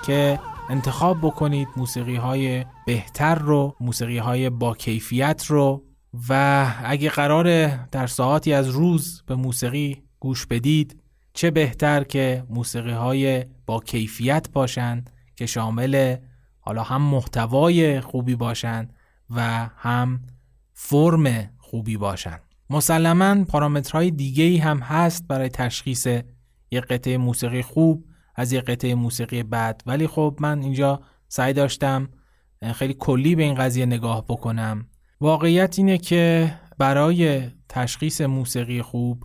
که انتخاب بکنید موسیقی های بهتر رو موسیقی های با کیفیت رو و اگه قرار در ساعتی از روز به موسیقی گوش بدید چه بهتر که موسیقی های با کیفیت باشند که شامل حالا هم محتوای خوبی باشند و هم فرم خوبی باشند مسلما پارامترهای دیگه ای هم هست برای تشخیص یک قطعه موسیقی خوب از یک قطعه موسیقی بد. ولی خب من اینجا سعی داشتم خیلی کلی به این قضیه نگاه بکنم. واقعیت اینه که برای تشخیص موسیقی خوب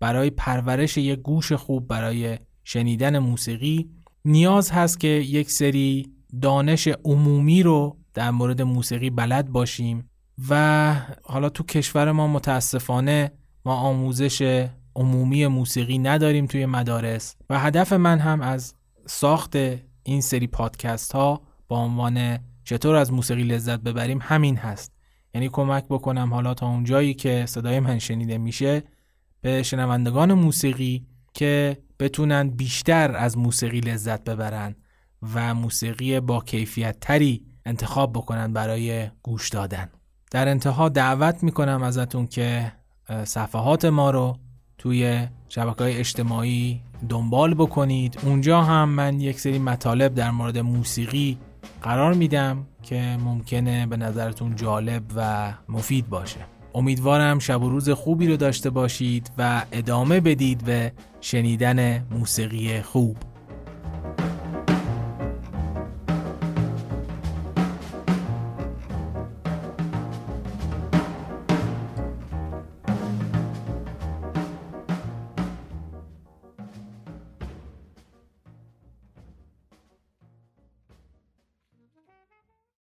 برای پرورش یک گوش خوب برای شنیدن موسیقی نیاز هست که یک سری دانش عمومی رو در مورد موسیقی بلد باشیم و حالا تو کشور ما متاسفانه ما آموزش عمومی موسیقی نداریم توی مدارس و هدف من هم از ساخت این سری پادکست ها با عنوان چطور از موسیقی لذت ببریم همین هست. یعنی کمک بکنم حالا تا اونجایی که صدای من شنیده میشه به شنوندگان موسیقی که بتونن بیشتر از موسیقی لذت ببرن. و موسیقی با کیفیت تری انتخاب بکنن برای گوش دادن. در انتها دعوت می‌کنم ازتون که صفحات ما رو توی شبکه های اجتماعی دنبال بکنید. اونجا هم من یک سری مطالب در مورد موسیقی قرار میدم که ممکنه به نظرتون جالب و مفید باشه. امیدوارم شب و روز خوبی رو داشته باشید و ادامه بدید به شنیدن موسیقی خوب.